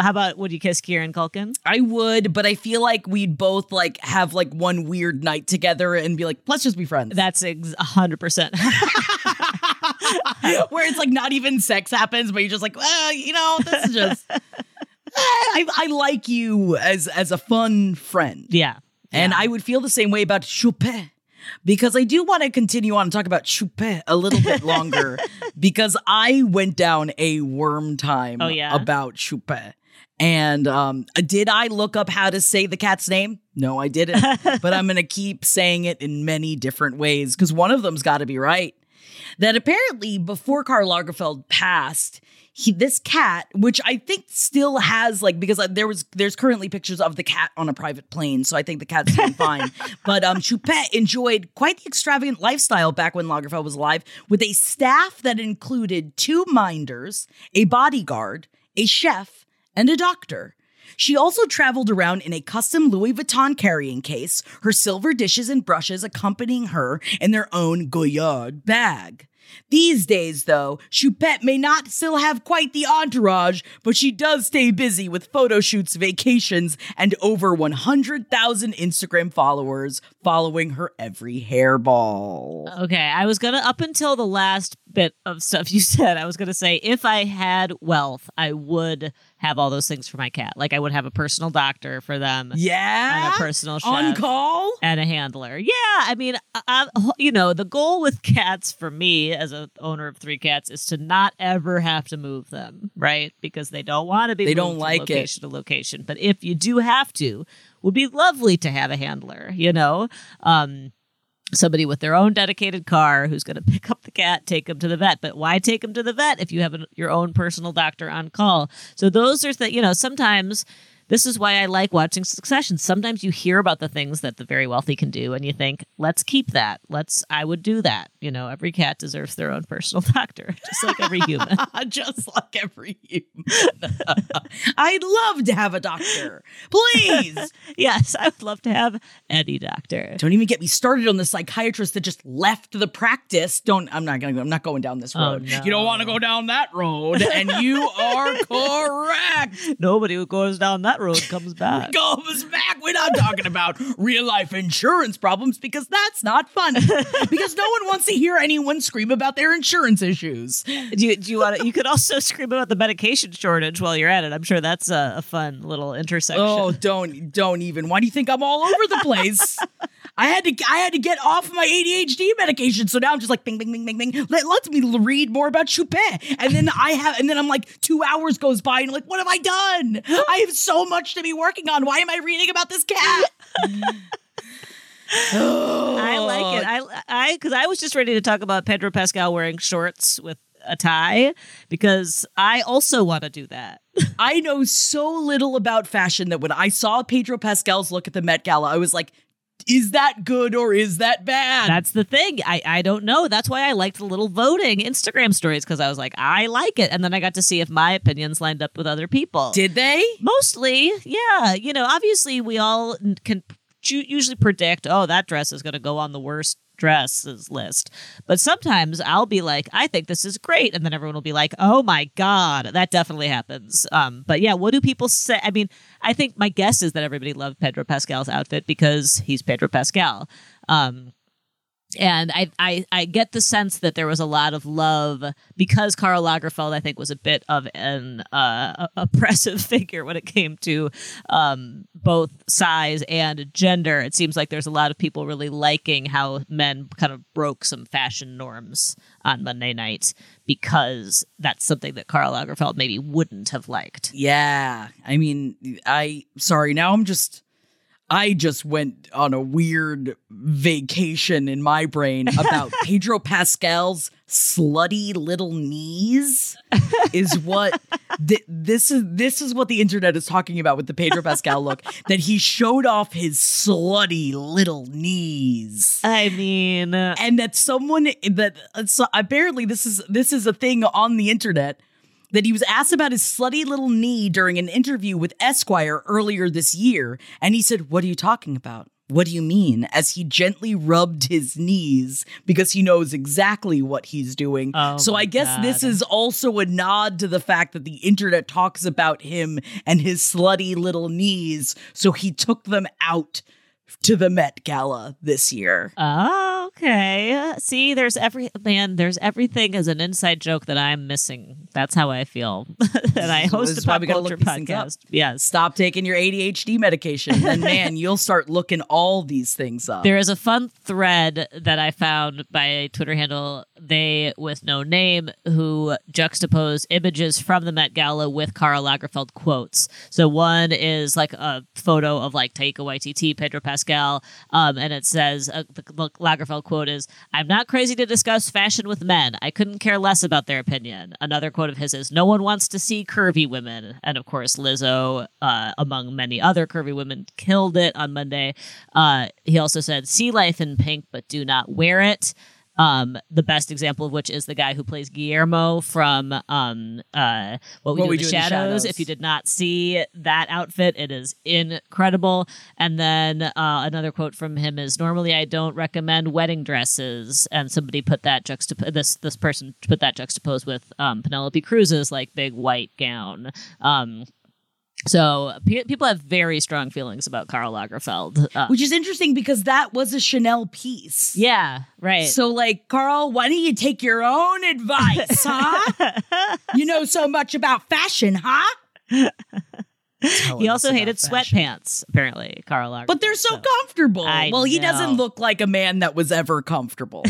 how about would you kiss Kieran Culkin? I would, but I feel like we'd both like have like one weird night together and be like, let's just be friends. That's ex- hundred percent. Where it's like not even sex happens, but you're just like, well, you know, this is just I, I like you as as a fun friend. Yeah. And Yeah. I would feel the same way about Choupette. Because I do want to continue on and talk about Choupette a little bit longer because I went down a worm time Oh, yeah? about Choupette. And um, did I look up how to say the cat's name? No, I didn't. but I'm going to keep saying it in many different ways because one of them's got to be right. That apparently before Karl Lagerfeld passed, he this cat, which I think still has like because uh, there was there's currently pictures of the cat on a private plane, so I think the cat's doing fine. But um, Choupette enjoyed quite the extravagant lifestyle back when Lagerfeld was alive, with a staff that included two minders, a bodyguard, a chef, and a doctor. She also traveled around in a custom Louis Vuitton carrying case, her silver dishes and brushes accompanying her in their own Goyard bag. These days, though, Choupette may not still have quite the entourage, but she does stay busy with photo shoots, vacations, and over 100,000 Instagram followers following her every hairball. Okay, I was gonna up until the last bit of stuff you said. I was gonna say if I had wealth, I would have all those things for my cat. Like I would have a personal doctor for them Yeah? and a personal chef On call? and a handler. Yeah, I mean, I, I- you know, the goal with cats for me as a owner of three cats is to not ever have to move them, right? Because they don't want to be They don't from like it. location to location. But if you do have to, would be lovely to have a handler, you know? Um somebody with their own dedicated car who's going to pick up the cat, take him to the vet. But why take him to the vet if you have an, your own personal doctor on call? So those are the, you know, sometimes this is why I like watching Succession. Sometimes you hear about the things that the very wealthy can do and you think, let's keep that. Let's, I would do that. You know, every cat deserves their own personal doctor, just like every human. Just like every human. I'd love to have a doctor. Please. yes, I would love to have any doctor. Don't even get me started on the psychiatrist that just left the practice. Don't I'm not gonna I'm not going down this Oh, road. no. You don't want to go down that road. And you are correct. Nobody who goes down that road comes back. Comes back. We're not talking about real life insurance problems because that's not fun. because no one wants to hear anyone scream about their insurance issues. Do you, do you want to? You could also scream about the medication shortage while you're at it. I'm sure that's a, a fun little intersection. Oh, don't don't even. Why do you think I'm all over the place? I had to I had to get off my ADHD medication, so now I'm just like bing bing bing bing bing. Let, let me read more about Choupette, and then I have, and then I'm like two hours goes by, and I'm like, what have I done? I have so much to be working on. Why am I reading about this cat? I like it. I I because I was just ready to talk about Pedro Pascal wearing shorts with a tie because I also want to do that. I know so little about fashion that when I saw Pedro Pascal's look at the Met Gala, I was like, is that good or is that bad? That's the thing. I I don't know. That's why I liked the little voting Instagram stories because I was like, I like it, and then I got to see if my opinions lined up with other people. Did they? Mostly, yeah. You know, obviously, we all can usually predict, oh, that dress is going to go on the worst dresses list. But sometimes I'll be like, I think this is great, and then everyone will be like, oh my god, that definitely happens. Um, but yeah, what do people say? I mean, I think my guess is that everybody loved Pedro Pascal's outfit because he's Pedro Pascal. Um, and I, I I get the sense that there was a lot of love because Karl Lagerfeld I think was a bit of an uh, oppressive figure when it came to um, both size and gender. It seems like there's a lot of people really liking how men kind of broke some fashion norms on Monday night because that's something that Karl Lagerfeld maybe wouldn't have liked. Yeah. I mean, I sorry, now I'm just I just went on a weird vacation in my brain about Pedro Pascal's slutty little knees is what th- this is this is what the internet is talking about with the Pedro Pascal look that he showed off his slutty little knees. I mean, uh, and that someone that so apparently this is this is a thing on the internet that he was asked about his slutty little knee during an interview with Esquire earlier this year and he said what are you talking about? What do you mean? As he gently rubbed his knees because he knows exactly what he's doing. Oh so i guess this is also a nod to the fact that the internet talks about him and his slutty little knees so he took them out to the Met Gala this year. Oh, okay. See, there's every man. There's everything as an inside joke that I'm missing. That's how I feel. and I host a pop culture look these things up. podcast. Yes. Stop taking your ADHD medication, and man, you'll start looking all these things up. There is a fun thread that I found by a Twitter handle, they with no name, who juxtapose images from the Met Gala with Karl Lagerfeld quotes. So one is like a photo of like Taika Waititi, Pedro Pascal, um, and it says uh, the Lagerfeld quote is, "I'm not crazy to discuss fashion with men. I couldn't care less about their opinion." Another quote of his is, "No one wants to see curvy women," and of course Lizzo, uh, among many other curvy women, killed it on Monday. Uh, he also said, "See life in pink, but do not wear it." Um, the best example of which is the guy who plays Guillermo from um, uh, What We Do in the Shadows. If you did not see that outfit, it is incredible. And then uh, another quote from him is, "Normally, I don't recommend wedding dresses," and somebody put that juxtap- this this person put that juxtaposed with um, Penelope Cruz's like big white gown. Um, so pe- people have very strong feelings about Karl Lagerfeld. Uh, which is interesting because that was a Chanel piece. yeah, right. So, like, Karl, why don't you take your own advice, huh? you know so much about fashion, huh? He also hated fashion. sweatpants, apparently, Karl Lagerfeld. But they're so comfortable. I well, he know. doesn't look like a man that was ever comfortable.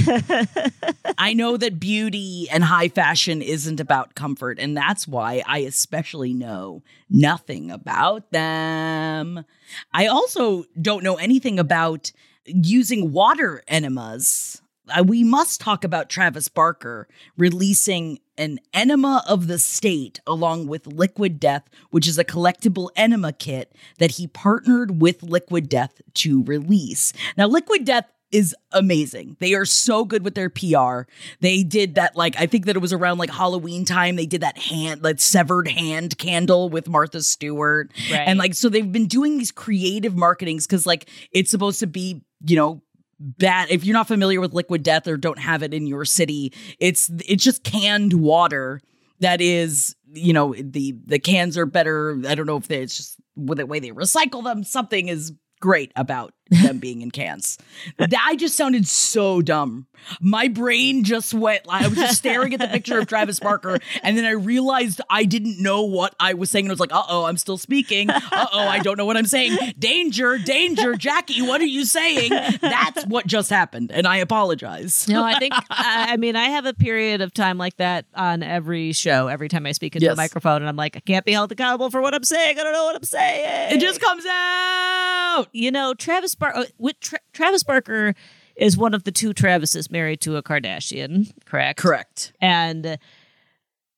I know that beauty and high fashion isn't about comfort, and that's why I especially know nothing about them. I also don't know anything about using water enemas. We must talk about Travis Barker releasing an enema of the state along with Liquid Death, which is a collectible enema kit that he partnered with Liquid Death to release. Now, Liquid Death is amazing. They are so good with their PR. They did that like I think that it was around like Halloween time. They did that hand that severed hand candle with Martha Stewart. Right. And like so they've been doing these creative marketings cuz like it's supposed to be, you know, bad if you're not familiar with liquid death or don't have it in your city it's it's just canned water that is you know the the cans are better. I don't know if it's just with the way they recycle them. Something is great about them being in cans. That just sounded so dumb. My brain just went i was just staring at the picture of travis barker and then i realized i didn't know what i was saying and i was like uh-oh i'm still speaking. Uh-oh i don't know what i'm saying. Danger danger jackie what are you saying? That's what just happened and i apologize. No, I think I, I mean I have a period of time like that on every show. Every time I speak into a microphone, and I'm like, I can't be held accountable for what I'm saying. I don't know what I'm saying. it just comes out! You know, Travis Bar- uh, with Tra- Travis Barker is one of the two Travises married to a Kardashian, correct? correct And uh,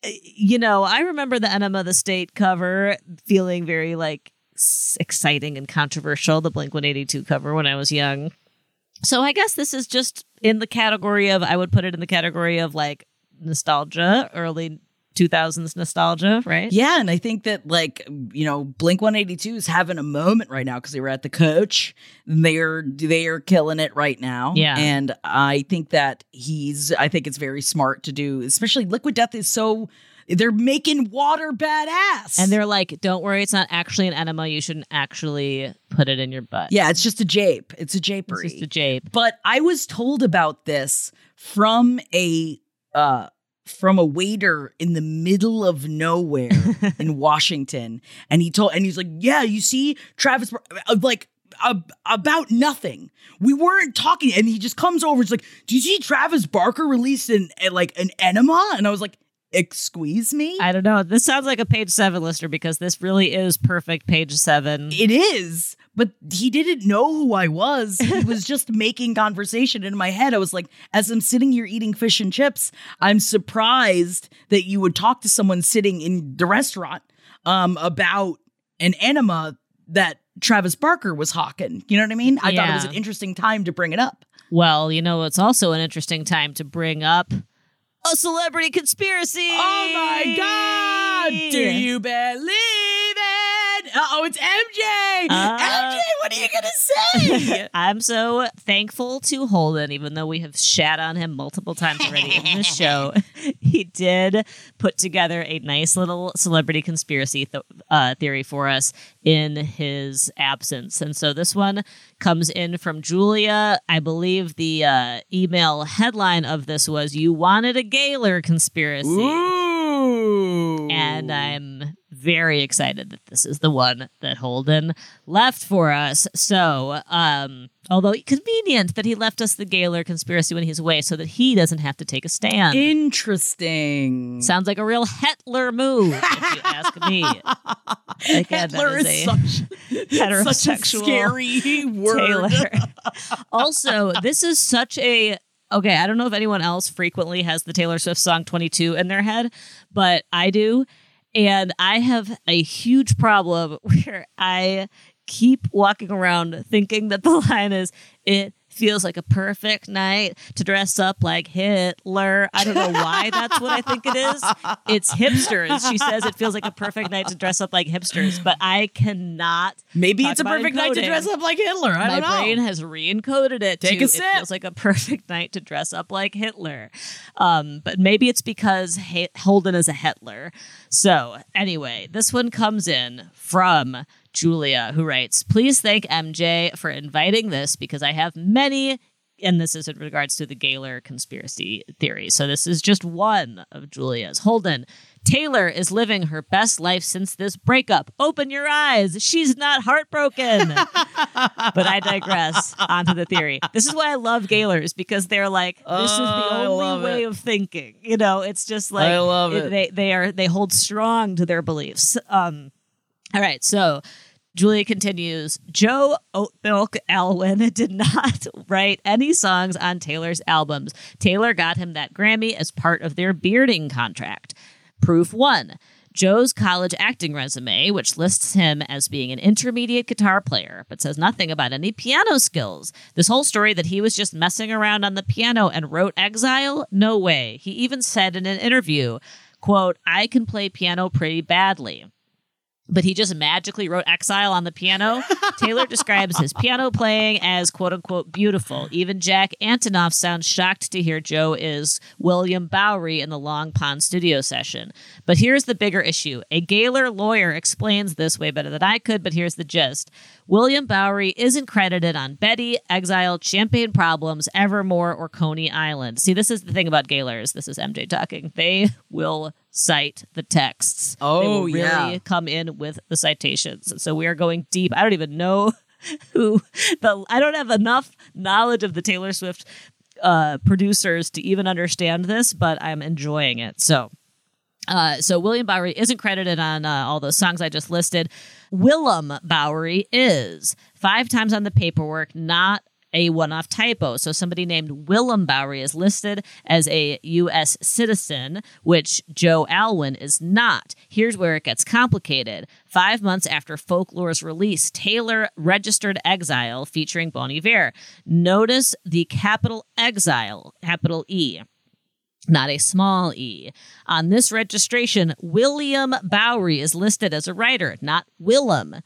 you know, I remember the Enema of the State cover feeling very like exciting and controversial. The Blink One Eighty Two cover when I was young. So I guess this is just in the category of I would put it in the category of like nostalgia, early two thousands nostalgia, right? Yeah, and I think that like you know, Blink One Eighty Two is having a moment right now because they were at the coach. They're they are killing it right now. Yeah. and I think that he's. I think it's very smart to do, especially Liquid Death is so. They're making water badass, And they're like, "Don't worry, it's not actually an enema. You shouldn't actually put it in your butt. yeah, it's just a jape. It's a jape. it's just a jape." But I was told about this from a uh from a waiter in the middle of nowhere in Washington, and he told, and he's like, "Yeah, you see, Travis, uh, like." ab- about nothing. We weren't talking, and he just comes over. He's like, "Do you see Travis Barker released an like an enema?" And I was like, "Excuse me." I don't know. This sounds like a page seven lister because this really is perfect page seven. It is, but he didn't know who I was. He was just making conversation in my head. I was like, as I'm sitting here eating fish and chips, I'm surprised that you would talk to someone sitting in the restaurant um, about an enema that Travis Barker was hawking. You know what I mean? I thought it was an interesting time to bring it up. Well, you know, it's also an interesting time to bring up a celebrity conspiracy. Oh my God! Do you believe? Oh, it's MJ. Uh, MJ, what are you gonna say? I'm so thankful to Holden, even though we have shat on him multiple times already in this show. he did put together a nice little celebrity conspiracy th- uh, theory for us in his absence. And so this one comes in from Julia. I believe the uh, email headline of this was You Wanted a Gaylor Conspiracy. Ooh. And I'm very excited that this is the one that Holden left for us. So, um, although convenient that he left us the Gaylor conspiracy when he's away so that he doesn't have to take a stand. Interesting. Sounds like a real Hitler move, if you ask me. Again, that Hitler is is a such, heterosexual such a scary word. Taylor. also, this is such a okay. I don't know if anyone else frequently has the Taylor Swift song 22 in their head, but I do. And I have a huge problem where I keep walking around thinking that the line is, it feels like a perfect night to dress up like Hitler. I don't know why that's what I think it is. It's hipsters. She says it feels like a perfect night to dress up like hipsters, but I cannot. Maybe it's a perfect night to dress up like Hitler. I My don't know. brain has re-encoded it. Take to, a sip. It feels like a perfect night to dress up like Hitler. Um, but maybe it's because Holden is a Hitler. So anyway, this one comes in from Julia, who writes, "Please thank MJ for inviting this because I have many." And this is in regards to the Gaylor conspiracy theory. So this is just one of Julia's. Holden, Taylor is living her best life since this breakup. Open your eyes. She's not heartbroken. but I digress. Onto the theory. This is why I love Gaylors because they're like, this is the Oh, only way it. of thinking. You know, it's just like I love it. They they are they hold strong to their beliefs. Um, all right, so. Julia continues, Joe Oatmilk Alwyn did not write any songs on Taylor's albums. Taylor got him that Grammy as part of their bearding contract. Proof one Joe's college acting resume, which lists him as being an intermediate guitar player, but says nothing about any piano skills. This whole story that he was just messing around on the piano and wrote Exile? No way. He even said in an interview, quote, I can play piano pretty badly but he just magically wrote Exile on the piano. Taylor describes his piano playing as quote unquote beautiful. Even Jack Antonoff sounds shocked to hear Joe is William Bowery in the Long Pond studio session. But here's the bigger issue. A Gaylor lawyer explains this way better than I could, but here's the gist. William Bowery isn't credited on Betty, Exile, Champagne Problems, Evermore, or Coney Island. See, this is the thing about Gaylors. This is MJ talking. They will cite the texts. they Oh, will really yeah. come in with the citations. So we are going deep. I don't even know who the I don't have enough knowledge of the Taylor Swift uh, producers to even understand this, but I'm enjoying it. So uh, so William Bowery isn't credited on uh, all those songs I just listed. Willem Bowery is five times on the paperwork, not a one-off typo. So somebody named Willem Bowery is listed as a U.S. citizen, which Joe Alwyn is not. Here's where it gets complicated. Five months after Folklore's release, Taylor registered Exile featuring Bon Iver. Notice the capital Exile, capital E not a small e. On this registration, William Bowery is listed as a writer, not Willem.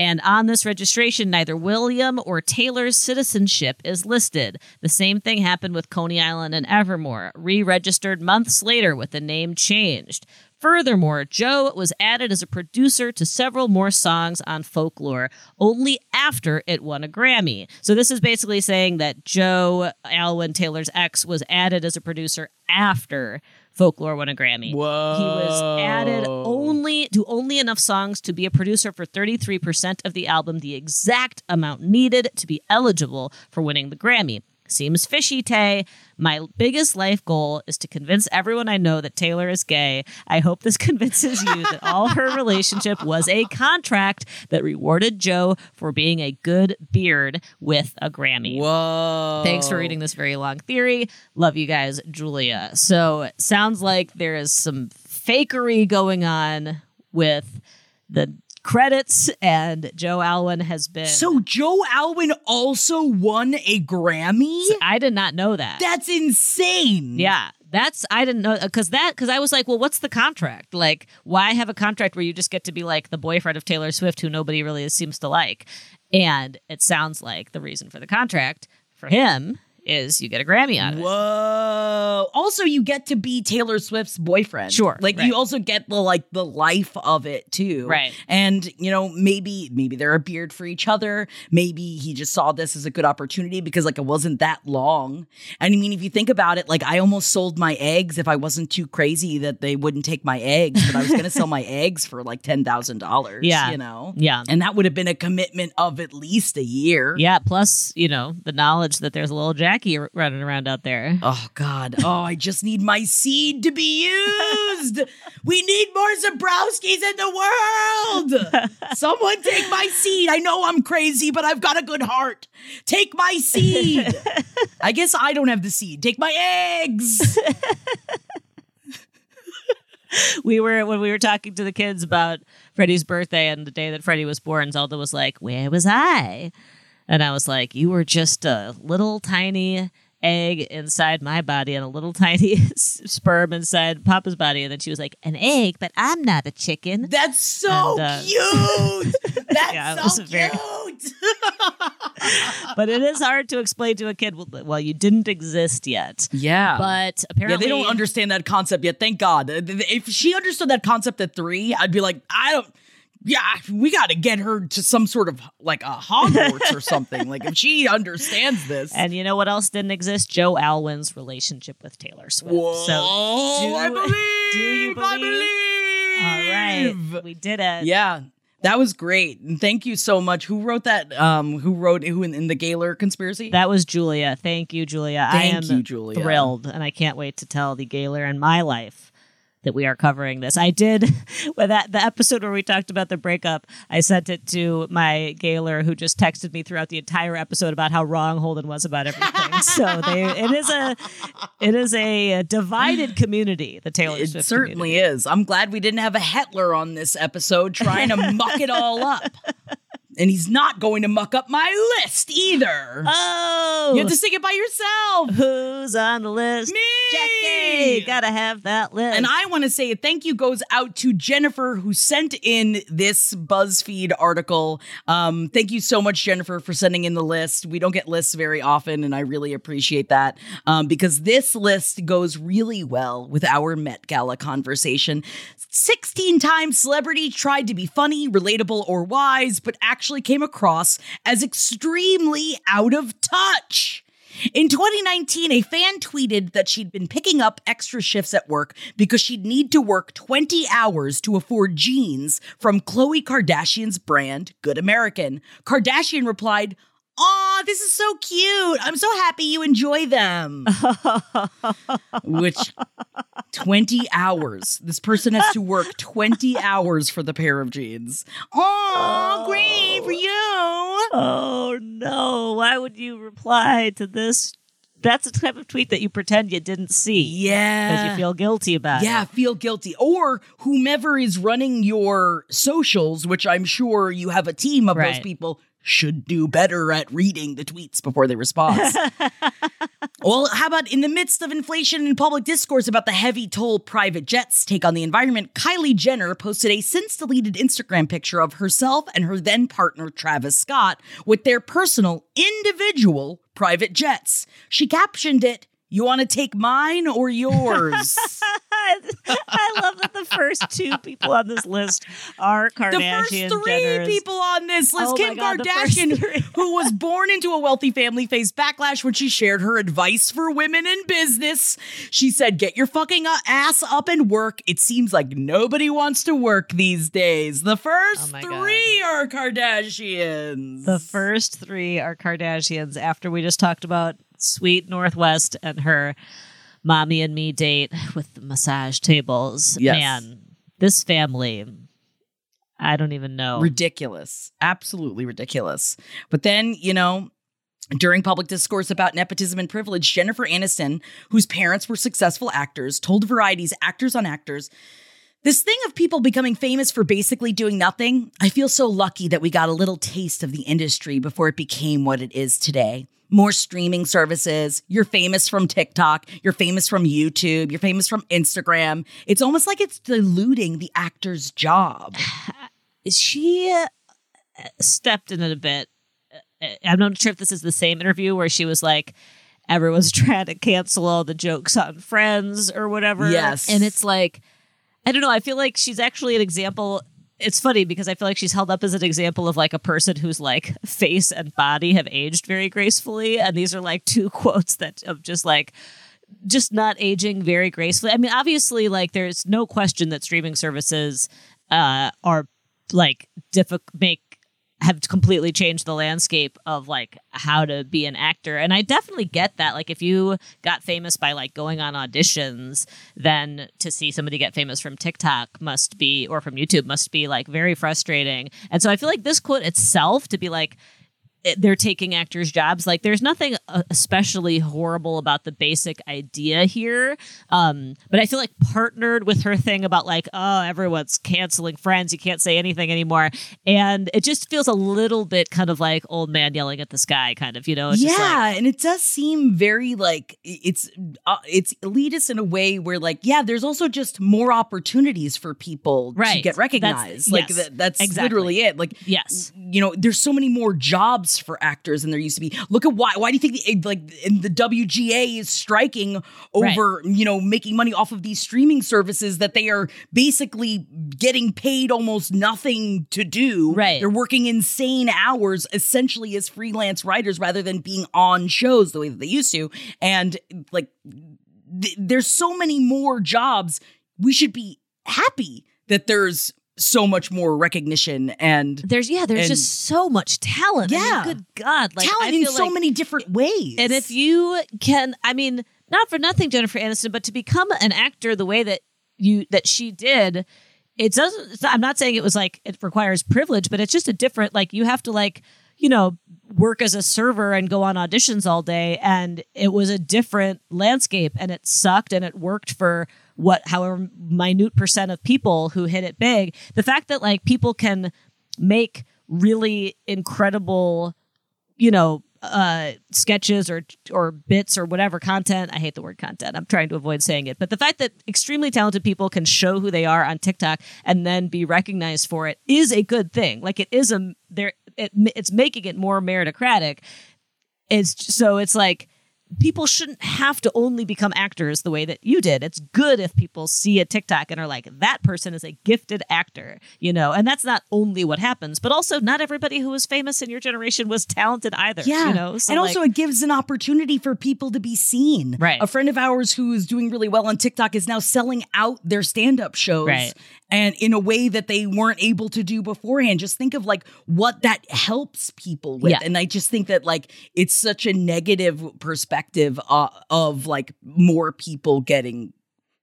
And on this registration, neither William or Taylor's citizenship is listed. The same thing happened with Coney Island and Evermore, re registered months later with the name changed. Furthermore, Joe was added as a producer to several more songs on Folklore only after it won a Grammy. So this is basically saying that Joe Alwyn Taylor's ex was added as a producer after Folklore won a Grammy. Whoa. He was added only to only enough songs to be a producer for 33% of the album, the exact amount needed to be eligible for winning the Grammy. Seems fishy, Tay. My biggest life goal is to convince everyone I know that Taylor is gay. I hope this convinces you that all her relationship was a contract that rewarded Joe for being a good beard with a Grammy. Whoa. Thanks for reading this very long theory. Love you guys, Julia. So it sounds like there is some fakery going on with the credits, and Joe Alwyn has been. So Joe Alwyn also won a Grammy? I did not know that. That's insane. yeah, That's I didn't know because that because I was like, well, what's the contract? Like, why have a contract where you just get to be like the boyfriend of Taylor Swift, who nobody really seems to like? And it sounds like the reason for the contract for him is you get a Grammy out of it. Whoa. Also, you get to be Taylor Swift's boyfriend. Sure, Like right. you also get the like the life of it too. Right. And you know, maybe maybe they're a beard for each other. Maybe he just saw this as a good opportunity because like it wasn't that long. And I mean, if you think about it, like I almost sold my eggs if I wasn't too crazy that they wouldn't take my eggs, but I was gonna sell my eggs for like ten thousand dollars. Yeah. You know? Yeah. And that would have been a commitment of at least a year. Yeah, plus, you know, the knowledge that there's a little Jackie running around out there. Oh God! Oh, I just need my seed to be used. we need more Zebrowskis in the world. Someone take my seed. I know I'm crazy, but I've got a good heart. Take my seed. I guess I don't have the seed. Take my eggs. we were when we were talking to the kids about Freddie's birthday and the day that Freddie was born, Zelda was like, Where was I? And I was like, You were just a little tiny egg inside my body and a little tiny sperm inside Papa's body. And then she was like, An egg, but I'm not a chicken. That's so And, uh, cute. That's Yeah, so a very- cute. but it is hard to explain to a kid, well, well you didn't exist yet. yeah. But yeah, apparently, they don't understand that concept yet. Thank God. If she understood that concept at three, I'd be like, I don't. Yeah, we got to get her to some sort of like a Hogwarts or something. Like if she understands this. And you know what else didn't exist? Joe Alwyn's relationship with Taylor Swift. Whoa, So I do- believe. do you I believe. right, we did it. Yeah. That was great. And thank you so much. Who wrote that? Um, who wrote who in, in the Gaylor conspiracy? That was Julia. Thank you, Julia. Thank I am you, Julia. thrilled, and I can't wait to tell the Gaylor in my life that we are covering this. I did with that the episode where we talked about the breakup. I sent it to my Gaylor, who just texted me throughout the entire episode about how wrong Holden was about everything. so they, it is a it is a divided community. The Taylor it Swift certainly community. is. I'm glad we didn't have a Hetler on this episode trying to muck it all up. And he's not going to muck up my list either. Oh, you have to sing it by yourself. who's on the list? Me! Jackie, gotta have that list. And I want to say a thank you goes out to Jennifer who sent in this BuzzFeed article. Um, thank you so much, Jennifer, for sending in the list. We don't get lists very often, and I really appreciate that um, because this list goes really well with our Met Gala conversation. 16 times celebrity tried to be funny, relatable, or wise, but actually came across as extremely out of touch. In 2019, a fan tweeted that she'd been picking up extra shifts at work because she'd need to work 20 hours to afford jeans from Khloe Kardashian's brand, Good American. Kardashian replied, Aw, this is so cute. I'm so happy you enjoy them. Which 20 hours. This person has to work 20 hours for the pair of jeans. Aw, great for oh. you. Oh no! Why would you reply to this? That's the type of tweet that you pretend you didn't see Yeah. because you feel guilty about Yeah, it. feel guilty. Or whomever is running your socials, which I'm sure you have a team of those people, should do better at reading the tweets before they respond. well, how about in the midst of inflation and public discourse about the heavy toll private jets take on the environment, Kylie Jenner posted a since deleted Instagram picture of herself and her then partner Travis Scott with their personal individual private jets. She captioned it, You want to take mine or yours? I love that the first two people on this list are Kardashians. the first three Jenners. people on this list. Oh Kim God, Kardashian, who was born into a wealthy family, faced backlash when she shared her advice for women in business. She said, Get your fucking uh, ass up and work. It seems like nobody wants to work these days. The first Oh three are Kardashians. The first three are Kardashians. After we just talked about Sweet North West and her mommy and me date with the massage tables. Yes. Man, this family, I don't even know. ridiculous. Absolutely ridiculous. But then, you know, during public discourse about nepotism and privilege, Jennifer Aniston, whose parents were successful actors, told Variety's Actors on Actors, this thing of people becoming famous for basically doing nothing, I feel so lucky that we got a little taste of the industry before it became what it is today. More streaming services. You're famous from TikTok. You're famous from YouTube. You're famous from Instagram. It's almost like it's diluting the actor's job. she uh, stepped in it a bit. Uh, I'm not sure if this is the same interview where she was like, everyone's trying to cancel all the jokes on Friends or whatever. Yes. And it's like, I don't know. I feel like she's actually an example. It's funny because I feel like she's held up as an example of like a person whose like face and body have aged very gracefully. And these are like two quotes that of just like, just not aging very gracefully. I mean, obviously, like there's no question that streaming services uh, are like difficult make have completely changed the landscape of like how to be an actor. And i definitely get that. Like if you got famous by like going on auditions then to see somebody get famous from tiktok must be or from youtube must be like very frustrating. And so i feel like this quote itself to be like they're taking actors' jobs. Like, there's nothing uh, especially horrible about the basic idea here. Um, but I feel like partnered with her thing about like, oh, everyone's canceling Friends. You can't say anything anymore, and it just feels a little bit kind of like old man yelling at the sky, kind of, you know? It's yeah, like, and it does seem very like it's uh, it's elitist in a way where like yeah, there's also just more opportunities for people to get recognized. like yes, that, that's exactly. literally it. Like yes. you know, there's so many more jobs for actors than there used to be. Look at why. Why do you think the, eh, like in the WGA is striking over you know making money off of these streaming services that they are basically getting paid almost nothing to do. Right. They're working insane hours essentially as freelance writers rather than being on shows the way that they used to. And like, th- there's so many more jobs. We should be happy that there's so much more recognition and There's yeah, there's And- just so much talent. I mean, Yeah. good God, like talent in so like- many different ways. And if you can, I mean, not for nothing, Jennifer Aniston, but to become an actor the way that you that she did, it doesn't. I'm not saying it was like it requires privilege, but it's just a different. Like you have to like you know work as a server and go on auditions all day, and it was a different landscape, and it sucked, and it worked for what however minute percent of people who hit it big. The fact that like people can make really incredible you know uh sketches or or bits or whatever content. I hate the word content. I'm trying to avoid saying it. But the fact that extremely talented people can show who they are on tiktok and then be recognized for it is a good thing. Like it is a there it, it's making it more meritocratic. It's so it's like people shouldn't have to only become actors the way that you did. It's good if people see a TikTok and are like, that person is a gifted actor, you know, and that's not only what happens, but also not everybody who was famous in your generation was talented either. Yeah. You know, so and like- also, it gives an opportunity for people to be seen. Right. A friend of ours who is doing really well on TikTok is now selling out their stand up shows. Right. And in a way that they weren't able to do beforehand. Just think of like what that helps people with. Yeah. And I just think that like it's such a negative perspective uh, of like more people getting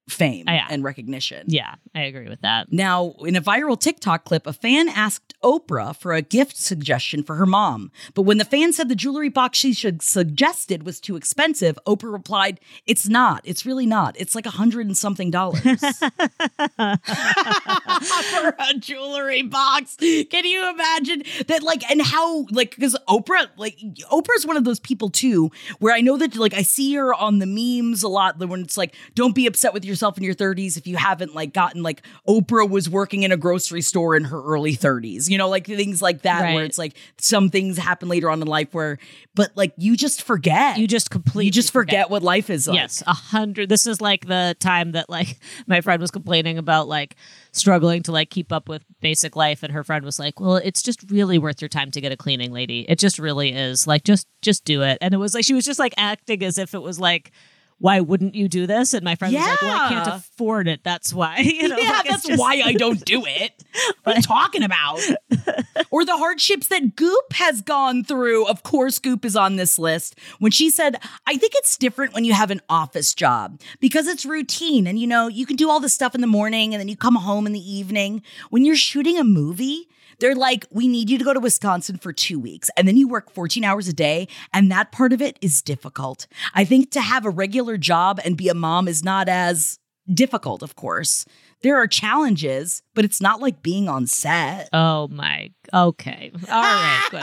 fame yeah. and recognition. yeah, I agree with that. Now, in a viral TikTok clip, a fan asked Oprah for a gift suggestion for her mom. But when the fan said the jewelry box she should suggested was too expensive, Oprah replied, It's not. It's really not. It's like a hundred and something dollars. for a jewelry box. Can you imagine that? Like, and how, like, because Oprah, like, Oprah's one of those people too, where I know that, like, I see her on the memes a lot when it's like, don't be upset with yourself in your 30s if you haven't, like, gotten, like, Oprah was working in a grocery store in her early 30s, you know, like things like that, where it's like some things happen later on in life where, but like, you just forget. You just completely you just forget, what life is like. Yes, a hundred. This is like the time that like my friend was complaining about like struggling to like keep up with basic life, and her friend was like, "Well, it's just really worth your time to get a cleaning lady. It just really is. Like, just just do it." And it was like she was just like acting as if it was like. Why wouldn't you do this? And my friend was like, "Well, I can't afford it. That's why." You know, yeah, like, that's just- why I don't do it. What are you talking about? or the hardships that Goop has gone through. Of course, Goop is on this list. When she said, I think it's different when you have an office job because it's routine and you know, you can do all this stuff in the morning and then you come home in the evening. When you're shooting a movie, they're like, we need you to go to Wisconsin for two weeks. And then you work 14 hours a day. And that part of it is difficult. I think to have a regular job and be a mom is not as difficult, of course. there are challenges, but it's not like being on set. Oh my. Okay. All right. Good.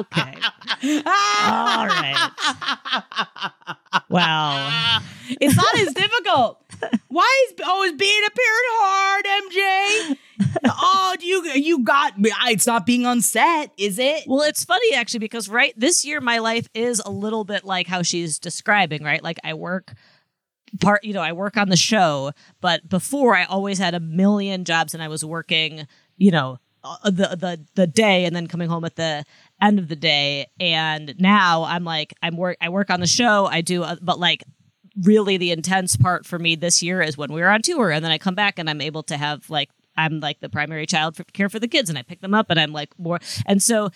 okay. All right. Wow. It's not as difficult. Why is oh is being a parent hard, MJ? oh, you you got it's not being on set, is it? Well, it's funny actually because right this year my life is a little bit like how she's describing, right? Like I work part, you know, I work on the show, but before I always had a million jobs and I was working, you know, uh, the the the day and then coming home at the end of the day and now I'm like I'm work I work on the show I do uh, but like really the intense part for me this year is when we were on tour and then I come back and I'm able to have like I'm like the primary child for, care for the kids and I pick them up and I'm like more and so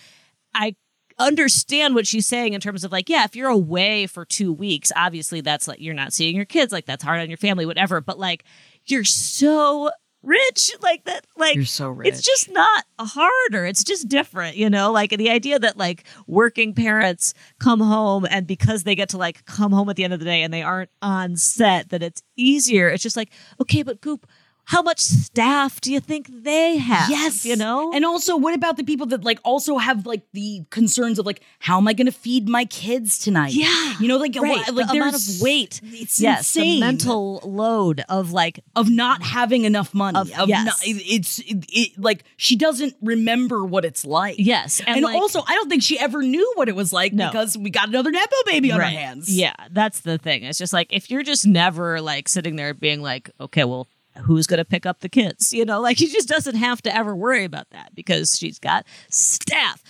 I understand what she's saying in terms of like yeah if you're away for 2 weeks obviously that's like you're not seeing your kids like that's hard on your family whatever but like you're so rich like that like You're so rich. it's just not harder. It's just different you know? Like the idea that like working parents come home and because they get to like come home at the end of the day and they aren't on set that it's easier. It's just like okay but goop how much staff do you think they have Yes. you know And also, what about the people that like also have like the concerns of like, how am I going to feed my kids tonight? Yeah. You know, like, right. what- like the amount of weight It's yes insane. the mental load of like of not having enough money. Of- Of, yes. not, it- it's it, it, like she doesn't remember what it's like. yes And, like, also, I don't think she ever knew what it was like No. because we got another nepo baby on our hands. Yeah, that's the thing. It's just like if you're just never like sitting there being like, okay, well, who's going to pick up the kids? You know, like she just doesn't have to ever worry about that because she's got staff.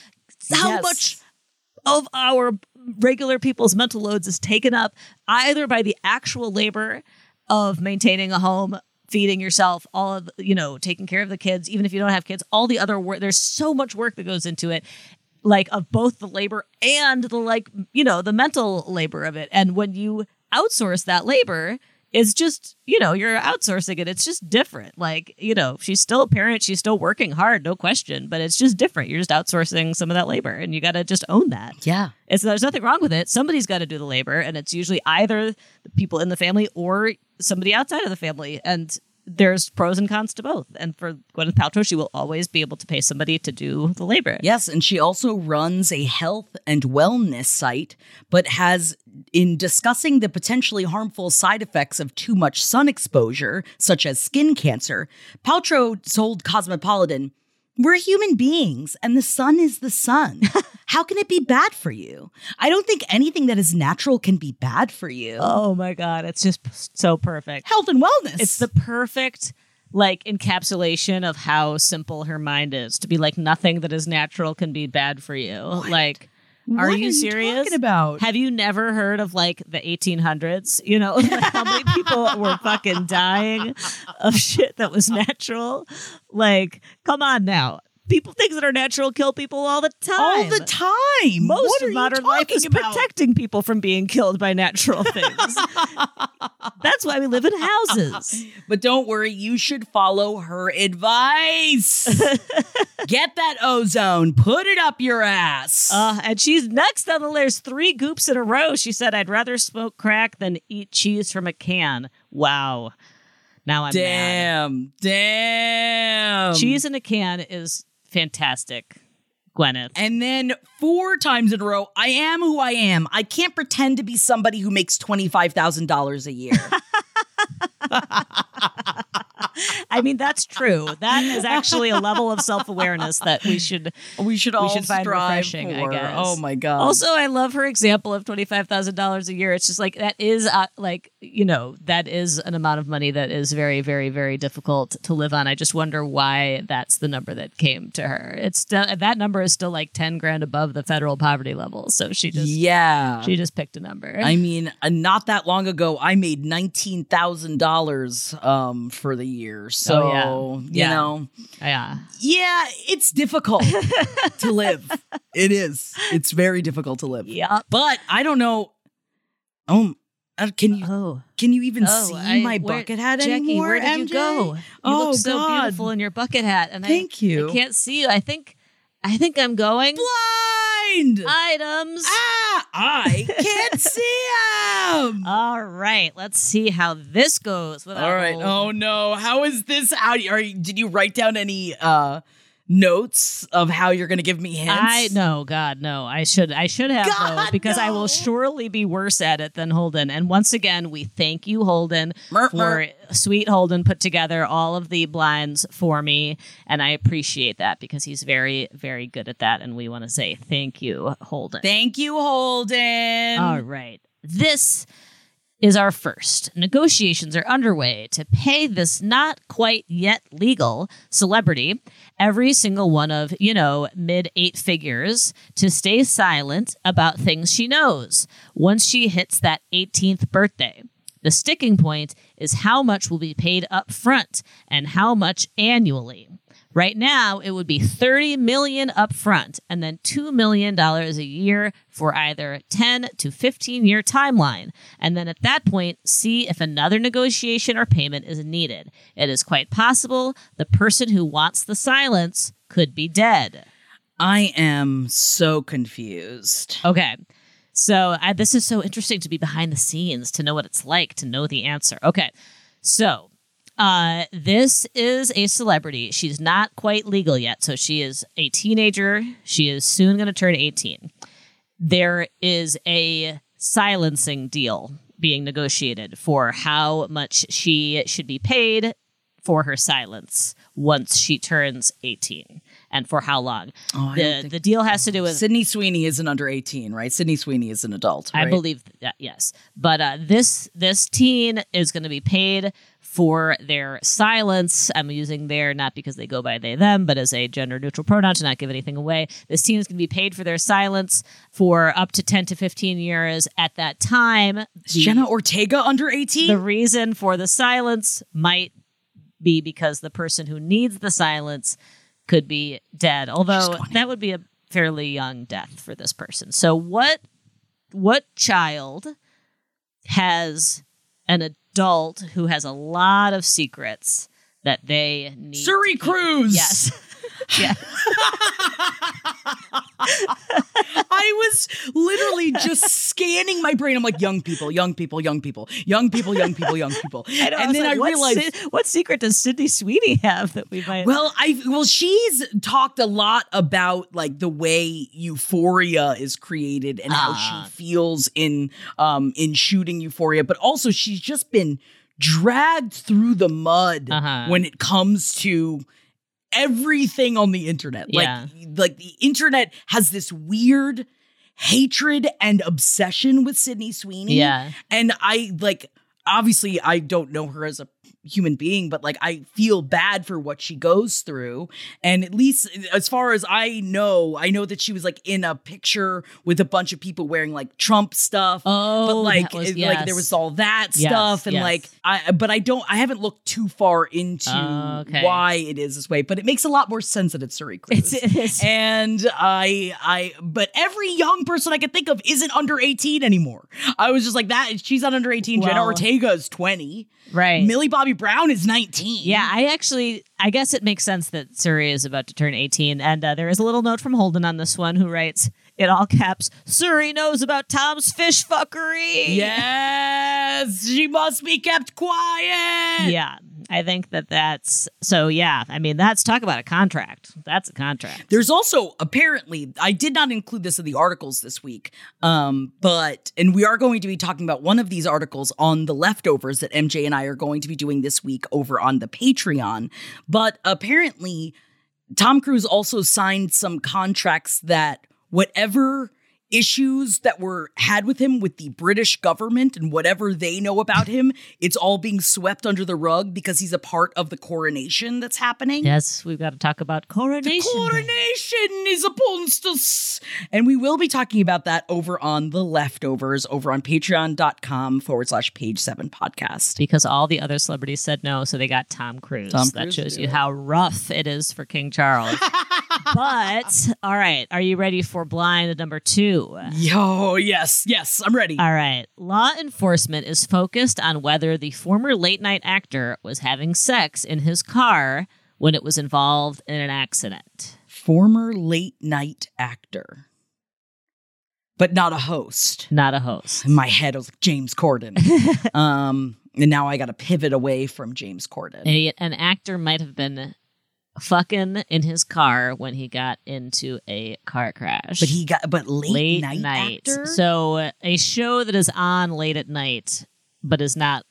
How Yes. much of our regular people's mental loads is taken up either by the actual labor of maintaining a home feeding yourself all of you know taking care of the kids even if you don't have kids all the other work there's so much work that goes into it like of both the labor and the like you know the mental labor of it and when you outsource that labor it's just you know you're outsourcing it it's just different like you know she's still a parent she's still working hard no question but it's just different you're just outsourcing some of that labor and you got to just own that Yeah. it's there's nothing wrong with it. Somebody's got to do the labor, and it's usually either the people in the family or somebody outside of the family. And there's pros and cons to both. And for Gwyneth Paltrow, she will always be able to pay somebody to do the labor. Yes, and she also runs a health and wellness site, but has, in discussing the potentially harmful side effects of too much sun exposure, such as skin cancer, Paltrow told Cosmopolitan, We're human beings, and the sun is the sun. How can it be bad for you? I don't think anything that is natural can be bad for you. Oh my god, it's just so perfect. health and wellness. It's the perfect like encapsulation of how simple her mind is to be like nothing that is natural can be bad for you. Like are What you serious? talking about? Have you never heard of like the 1800s? You know, like how many people were fucking dying of shit that was natural? Like, come on now. People things that are natural kill people all the time. all the time. Most What of modern life is about? protecting people from being killed by natural things. That's why we live in houses. But don't worry, you should follow her advice. Get that ozone, put it up your ass. Uh, and she's next on the list. Three goops in a row. She said, "I'd rather smoke crack than eat cheese from a can." Wow. Now I'm mad. damn, damn. Cheese in a can is fantastic, Gwyneth. And then four times in a row, I am who I am. I can't pretend to be somebody who makes $25,000 a year. I mean, that's true. That is actually a level of self awareness that we should we should all we should find refreshing. for. I guess. Oh my God. Also, I love her example of twenty five thousand dollars a year. It's just like that is uh, like you know that is an amount of money that is very very very difficult to live on. I just wonder why that's the number that came to her. It's still, that number is still like ten grand above the federal poverty level. So she just yeah. she just picked a number. I mean, uh, not that long ago, I made nineteen thousand dollars um for the year. So Oh, yeah. you Yeah. know, yeah. yeah, it's difficult to live. It is. It's very difficult to live. Yeah, But I don't know. Um, uh, can you Oh. can you even Oh, see I- my where- bucket hat Jackie, anymore? where did you go? You oh look so God. beautiful in your bucket hat, and I- Thank you. I can't see you. I think I think I'm going Blind. items. ah, I can't see them. All right, let's see how this goes. All right. old- Oh no. How is this? out? are you, did you write down any uh notes of how you're going to give me hints? I no, God, no. I should I should have though, God, because I will surely be worse at it than Holden. And once again, we thank you, Holden, Merp, for merp. sweet Holden put together all of the blinds for me, and I appreciate that because he's very very good at that. And we want to say thank you, Holden. Thank you, Holden. All right. This is our first. Negotiations are underway to pay this not quite yet legal celebrity every single one of, you know, mid eight figures to stay silent about things she knows once she hits that 18th birthday. The sticking point is how much will be paid up front and how much annually. Right now, it would be 30 million up front and then 2 million dollars a year for either 10 to 15 year timeline. And then at that point, see if another negotiation or payment is needed. It is quite possible the person who wants the silence could be dead. I am so confused. Okay. So I, this is so interesting to be behind the scenes to know what it's like to know the answer. Okay. So uh, this is a celebrity. She's not quite legal yet. So she is a teenager. She is soon going to turn 18. There is a silencing deal being negotiated for how much she should be paid for her silence once she turns 18 and for how long. Oh, the, the deal has to do with Sydney Sweeney isn't under 18, right? Sydney Sweeney is an adult. I believe that yes, but uh, this this teen is going to be paid for their silence. I'm using their not because they go by they them, but as a gender neutral pronoun to not give anything away. This teen is going to be paid for their silence for up to ten to fifteen years. At that time, the- Jenna Ortega under 18? the reason for the silence might be because the person who needs the silence could be dead. Although that would be a fairly young death for this person. So what what child has an adult who has a lot of secrets that they need Suri Cruise. Yes. yeah. I was literally just scanning my brain. I'm like, young people, young people, young people, young people, young people, young people. I and was then like, I realized, se- what secret does Sydney Sweeney have that we might well, I well, she's talked a lot about like the way euphoria is created and how Ah. she feels in um in shooting euphoria, but also she's just been dragged through the mud Uh-huh. when it comes to everything on the internet. Yeah. Like like the internet has this weird hatred and obsession with Sydney Sweeney. Yeah. And I like obviously I don't know her as a human being, but like I feel bad for what she goes through. And at least as far as I know, I know that she was like in a picture with a bunch of people wearing like Trump stuff. Oh, but like was- it- like there was all that Yes, stuff and yes. like I but I don't I haven't looked too far into oh, Okay. why it is this way, but it makes a lot more sense that it's Suri Cruise. It's. And I, I, but every young person I could think of isn't under 18 anymore. I was just like that. She's not under 18. Jenna Ortega is 20. right. Millie Bobby Brown is 19. Yeah, I actually, I guess it makes sense that Suri is about to turn 18. And uh, there is a little note from Holden on this one who writes, in all caps, Suri knows about Tom's fish fuckery. Yes, she must be kept quiet. Yeah, I think that that's, so yeah, I mean, that's, talk about a contract. That's a contract. There's also apparently I did not include this in the articles this week, um, but and we are going to be talking about one of these articles on the leftovers that MJ and I are going to be doing this week over on the Patreon. But apparently, Tom Cruise also signed some contracts that whatever issues that were had with him with the British government and whatever they know about him, it's all being swept under the rug because he's a part of the coronation that's happening. Yes, we've got to talk about coronation. Day. Coronation is upon us. And we will be talking about that over on the leftovers over on patreon.com forward slash page seven podcast. Because all the other celebrities said no, so they got Tom Cruise. Tom that Cruise shows did you it. how rough it is for King Charles. but all right, are you ready for blind number two? Yo, yes, yes, I'm ready. All right. Law enforcement is focused on whether the former late night actor was having sex in his car when it was involved in an accident. Former late night actor. but not a host. not a host. In my head, I was like James Corden. um, and now I got to pivot away from James Corden. A, an actor might have been fucking in his car when he got into a car crash. but he got but late, late night, night. actor. So a show that is on late at night, but is not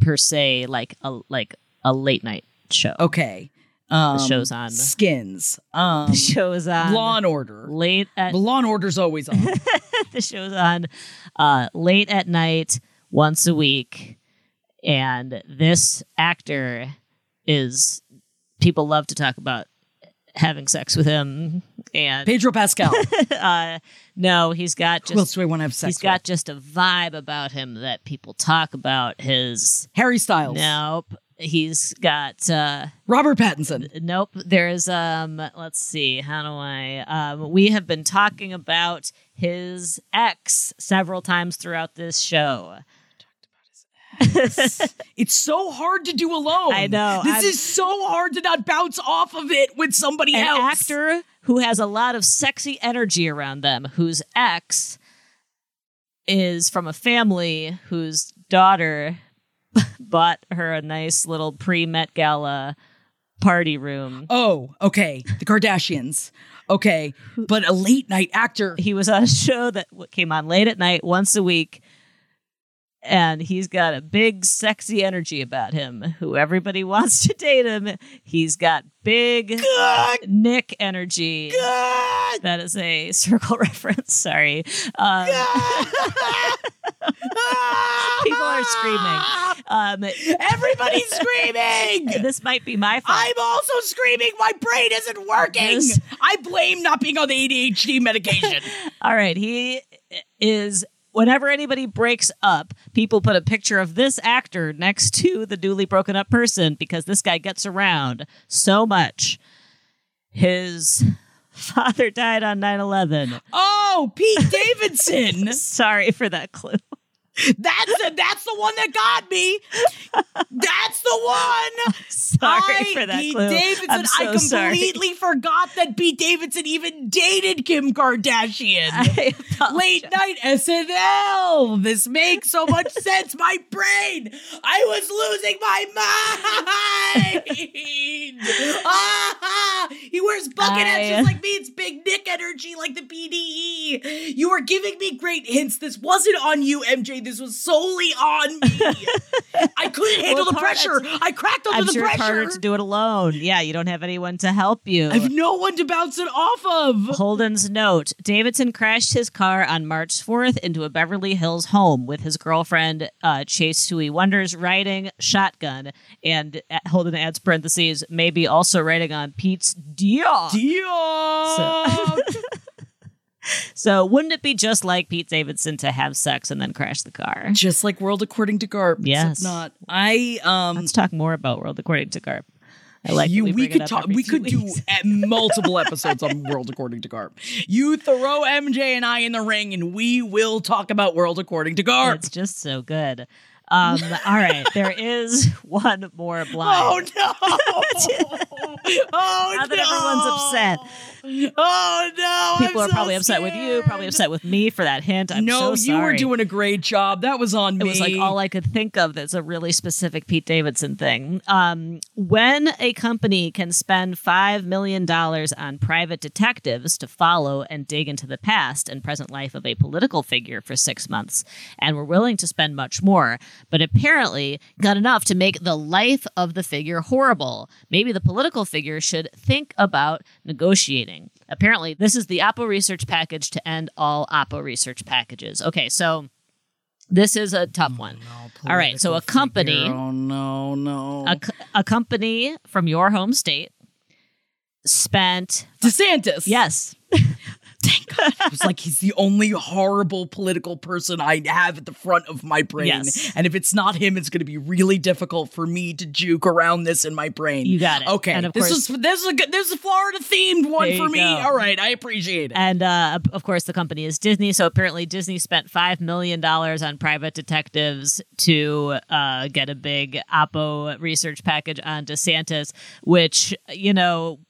per se like a like a late night show. okay, um, The show's on. Skins. Um, The show is on Law and Order. late at Law and Order's always on. the show's on uh, late at night once a week, and this actor is people love to talk about having sex with him, and Pedro Pascal. uh, no, he's got Who else just do I want to have sex he's got just a vibe about him that people talk about. His with? Harry Styles. nope, he's got. Uh, Robert Pattinson. Nope. There's um let's see, how do I um we have been talking about his ex several times throughout this show. It's so hard to do alone. I know. This I'm- is so hard to not bounce off of it with somebody An else. actor who has a lot of sexy energy around them, whose ex is from a family whose daughter bought her a nice little pre-Met Gala party room. Oh, okay. The Kardashians. Okay. But a late night actor. he was on a show that came on late at night once a week and he's got a big sexy energy about him who everybody wants to date him he's got big Good. nick energy Good. that is a circle reference sorry um, people are screaming um, Everybody's screaming. this might be my fault I'm also screaming. My brain isn't working. Yes. I blame not being on the ADHD medication. All right, he is. Whenever anybody breaks up, people put a picture of this actor next to the newly broken up person because this guy gets around so much. His father died on 9 11. oh, Pete Davidson. Sorry for that clue. That's the, that's the one that got me. That's the one. Sorry I, for that Pete clue. Davidson. I'm so I sorry. completely forgot that Pete Davidson even dated Kim Kardashian. Late night SNL. This makes so much sense. My brain. I was losing my mind. ah, he wears bucket hats just like me. It's big Nick energy like the PDE. You are giving me great hints. This wasn't on you, MJ. This was solely on me. I couldn't handle Well, the pressure. I cracked under I'm the sure it's pressure. harder to do it alone. Yeah, you don't have anyone to help you. I have no one to bounce it off of. Holden's note Davidson crashed his car on March 4th into a Beverly Hills home with his girlfriend, uh, Chase Sui Wonders, riding shotgun. And uh, Holden adds parentheses, maybe also riding on Pete's Dior. Dion. so wouldn't it be just like Pete Davidson to have sex and then crash the car? Just like World According to Garp. Yes. not. I um. Let's talk more about World According to Garp. I like that you, we, we, could talk. We could do weeks. at multiple episodes on World According to Garp. You throw MJ and I in the ring, and we will talk about World According to Garp. It's just so good. Um, all right, there is one more blind. Oh no! oh Now that no! everyone's upset. Oh no! People I'm are so probably upset with you, probably upset with me for that hint. I'm no, so sorry. No, you were doing a great job. That was on it me. It was like all I could think of that's a really specific Pete Davidson thing. Um, when a company can spend $5 million on private detectives to follow and dig into the past and present life of a political figure for six months, and we're willing to spend much more, but apparently got enough to make the life of the figure horrible, maybe the political figure should think about negotiating. Apparently, this is the Oppo research package to end all Oppo research packages. Okay, so this is a tough one. All right, so a company, figure. Oh no, no. a, a company from your home state spent DeSantis. yes, It was like he's the only horrible political person I have at the front of my brain. Yes. And if it's not him, it's going to be really difficult for me to juke around this in my brain. You got it. Okay. And of this course- is this is a good, this is a Florida themed one for me. go. All right, I appreciate it. and uh, of course the company is Disney. So apparently Disney spent five million dollars on private detectives to uh, get a big Oppo research package on DeSantis, which you know.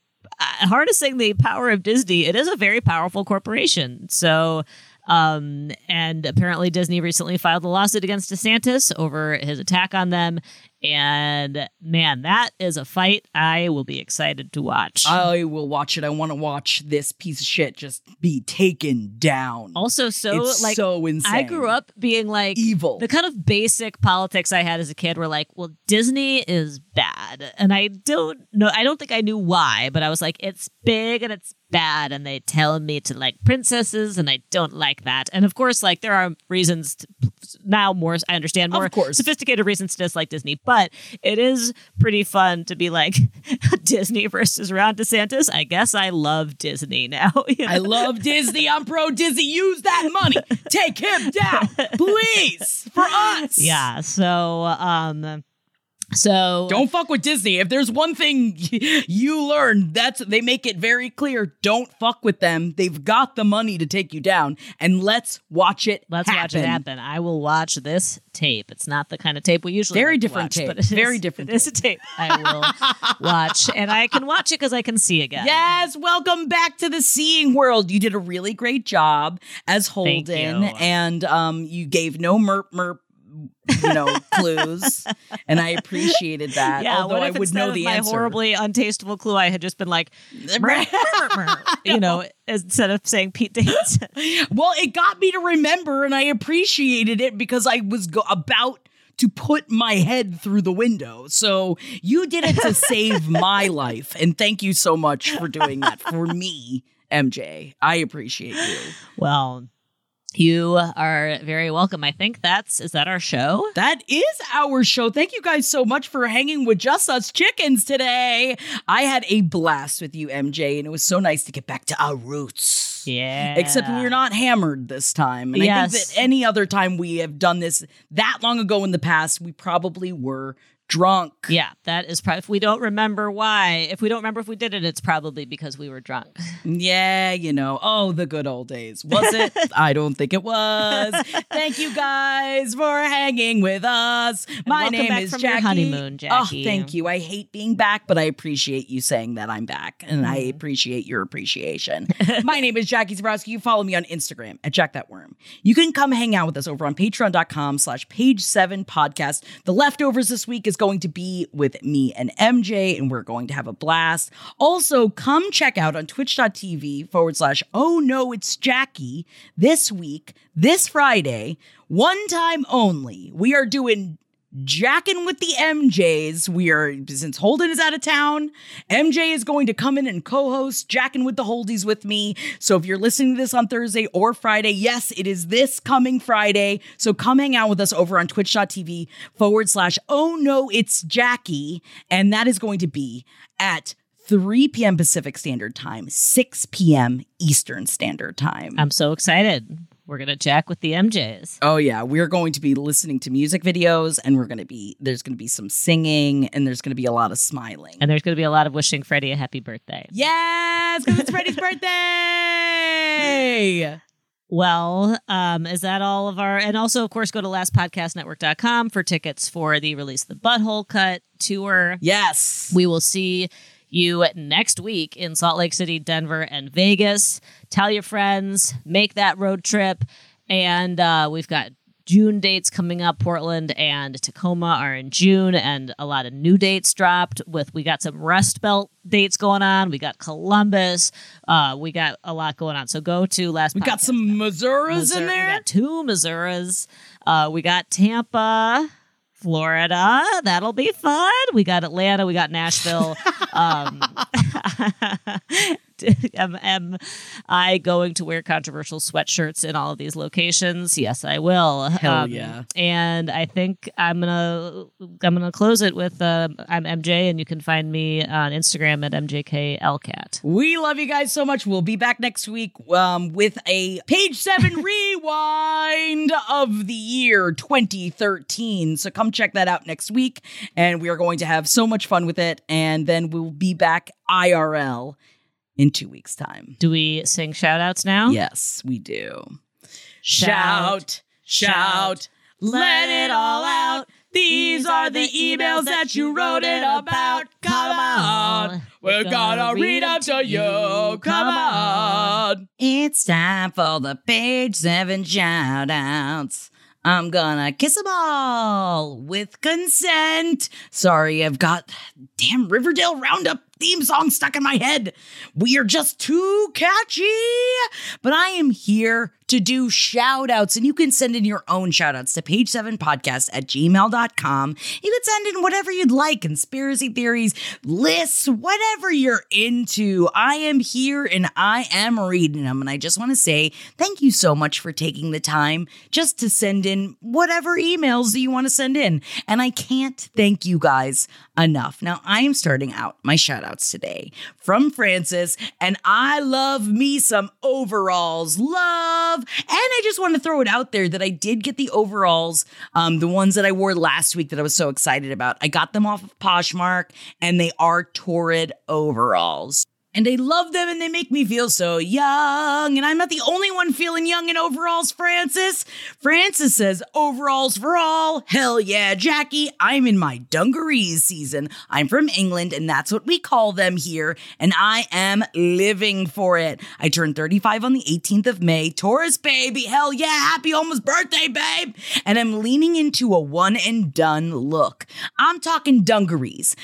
Uh, Harnessing the power of Disney, it is a very powerful corporation. So, Um, and apparently, Disney recently filed a lawsuit against DeSantis over his attack on them. And man, that is a fight I will be excited to watch. I will watch it. I want to watch this piece of shit just be taken down. also, so it's like so insane. I grew up being like evil. The kind of basic politics I had as a kid were like, well, Disney is bad. And I don't know, I don't think I knew why, but I was like, it's big and it's bad. And they tell me to like princesses, and I don't like that. And of course, like, there are reasons to, now more, I understand more Of course. sophisticated reasons to dislike Disney, but it is pretty fun to be like Disney versus Ron DeSantis. I guess I love Disney now. you know? I love Disney. I'm pro Disney. Use that money. Take him down, please, for us. yeah. So, um, so Don't fuck with Disney. If there's one thing you learn, that's they make it very clear. Don't fuck with them. They've got the money to take you down, and let's watch it. Let's watch it happen. I will watch this tape. It's not the kind of tape we usually Very like different watch, tape. but it is- Very different It is a tape I will watch, and I can watch it because I can see again. Yes, welcome back to the seeing world. You did a really great job as Holden, and um, you gave no merp merp. You know, clues, and I appreciated that. Yeah, although I would know the my answer. horribly untasteful clue, I had just been like, you know, instead of saying Pete Davidson. Well, it got me to remember, and I appreciated it because I was go- about to put my head through the window. So you did it to save my life, and thank you so much for doing that for me, MJ. I appreciate you. Well, you are very welcome. I think that's is that our show? That is our show. Thank you guys so much for hanging with just us chickens today. I had a blast with you, MJ, and it was so nice to get back to our roots. Yeah. Except we're not hammered this time. And I think that any other time we have done this that long ago in the past, we probably were drunk. Yeah, that is probably. If we don't remember why, if we don't remember if we did it, it's probably because we were drunk. Yeah, you know, oh, the good old days. Was it? I don't think it was. Thank you guys for hanging with us. My name back is from your Jackie. honeymoon, Jackie. Oh, thank you. I hate being back, but I appreciate you saying that I'm back, and I Mm-hmm. appreciate your appreciation. My name is Jackie Zebrowski. You follow me on Instagram at Jack That Worm. You can come hang out with us over on patreon.com slash page seven podcast. The leftovers this week is going to be with me and MJ, and we're going to have a blast. Also, come check out on twitch.tv forward slash oh no, it's Jackie this week, this Friday, one time only. We are doing jacking with the MJs. We are since Holden is out of town, MJ is going to come in and co-host jacking with the Holdies with me. So if you're listening to this on Thursday or Friday, yes, it is this coming Friday. So come hang out with us over on twitch.tv forward slash oh no, it's Jackie. And that is going to be at 3 p.m. Pacific Standard Time, 6 p.m. Eastern Standard Time. I'm so excited. We're gonna jack with the MJs. Oh yeah, we're going to be listening to music videos and we're going to be there's going to be some singing and there's going to be a lot of smiling. And there's gonna be a lot of wishing Freddie a happy birthday. yes, cuz it's Freddie's birthday. Well, um, is that all of our and also of course go to lastpodcastnetwork.com for tickets for the release of the butthole cut tour. Yes. We will see you next week in Salt Lake City, Denver, and Vegas. Tell your friends, make that road trip. And uh, we've got June dates coming up. Portland and Tacoma are in June, and a lot of new dates dropped. With we got some Rust Belt dates going on. We got Columbus. Uh, we got a lot going on. So go to last. we got some Missouras Missouri- in We there. got two Missouras. Uh, we got Tampa, Florida. That'll be fun. We got Atlanta. We got Nashville. um, am, am I going to wear controversial sweatshirts in all of these locations? Yes, I will. Um, Hell yeah. And I think I'm gonna I'm gonna close it with uh, I'm MJ, and you can find me on Instagram at mjklcat. We love you guys so much. We'll be back next week um, with a page seven rewind of the year 2013. So come check that out next week. And we are going to have so much fun with it. And then we'll be back IRL in two weeks' time. Do we sing shout outs now? Yes, we do. Shout, Shout, shout, let it all out. These are the emails that you wrote it about. Come on. We're gonna read them to you. Come on. It's time for the page seven shout outs. I'm gonna kiss them all with consent. Sorry, I've got damn Riverdale Roundup theme song stuck in my head. We are just too catchy. But I am here to do shout outs, and you can send in your own shout outs to page7podcast at gmail.com. You can send in whatever you'd like conspiracy theories, lists, whatever you're into. I am here and I am reading them. And I just want to say thank you so much for taking the time just to send in whatever emails that you want to send in. And I can't thank you guys enough. Now, I am starting out my shout outs today from Francis, and I love me some overalls. Love. And I just want to throw it out there that I did get the overalls, um, the ones that I wore last week that I was so excited about. I got them off of Poshmark, and they are Torrid overalls. And I love them and they make me feel so young. And I'm not the only one feeling young in overalls, Francis. Francis says, overalls for all. Hell yeah, Jackie. I'm in my dungarees season. I'm from England and that's what we call them here. And I am living for it. I turned 35 on the 18th of May. Taurus, baby. Hell yeah. Happy almost birthday, babe. And I'm leaning into a one and done look. I'm talking dungarees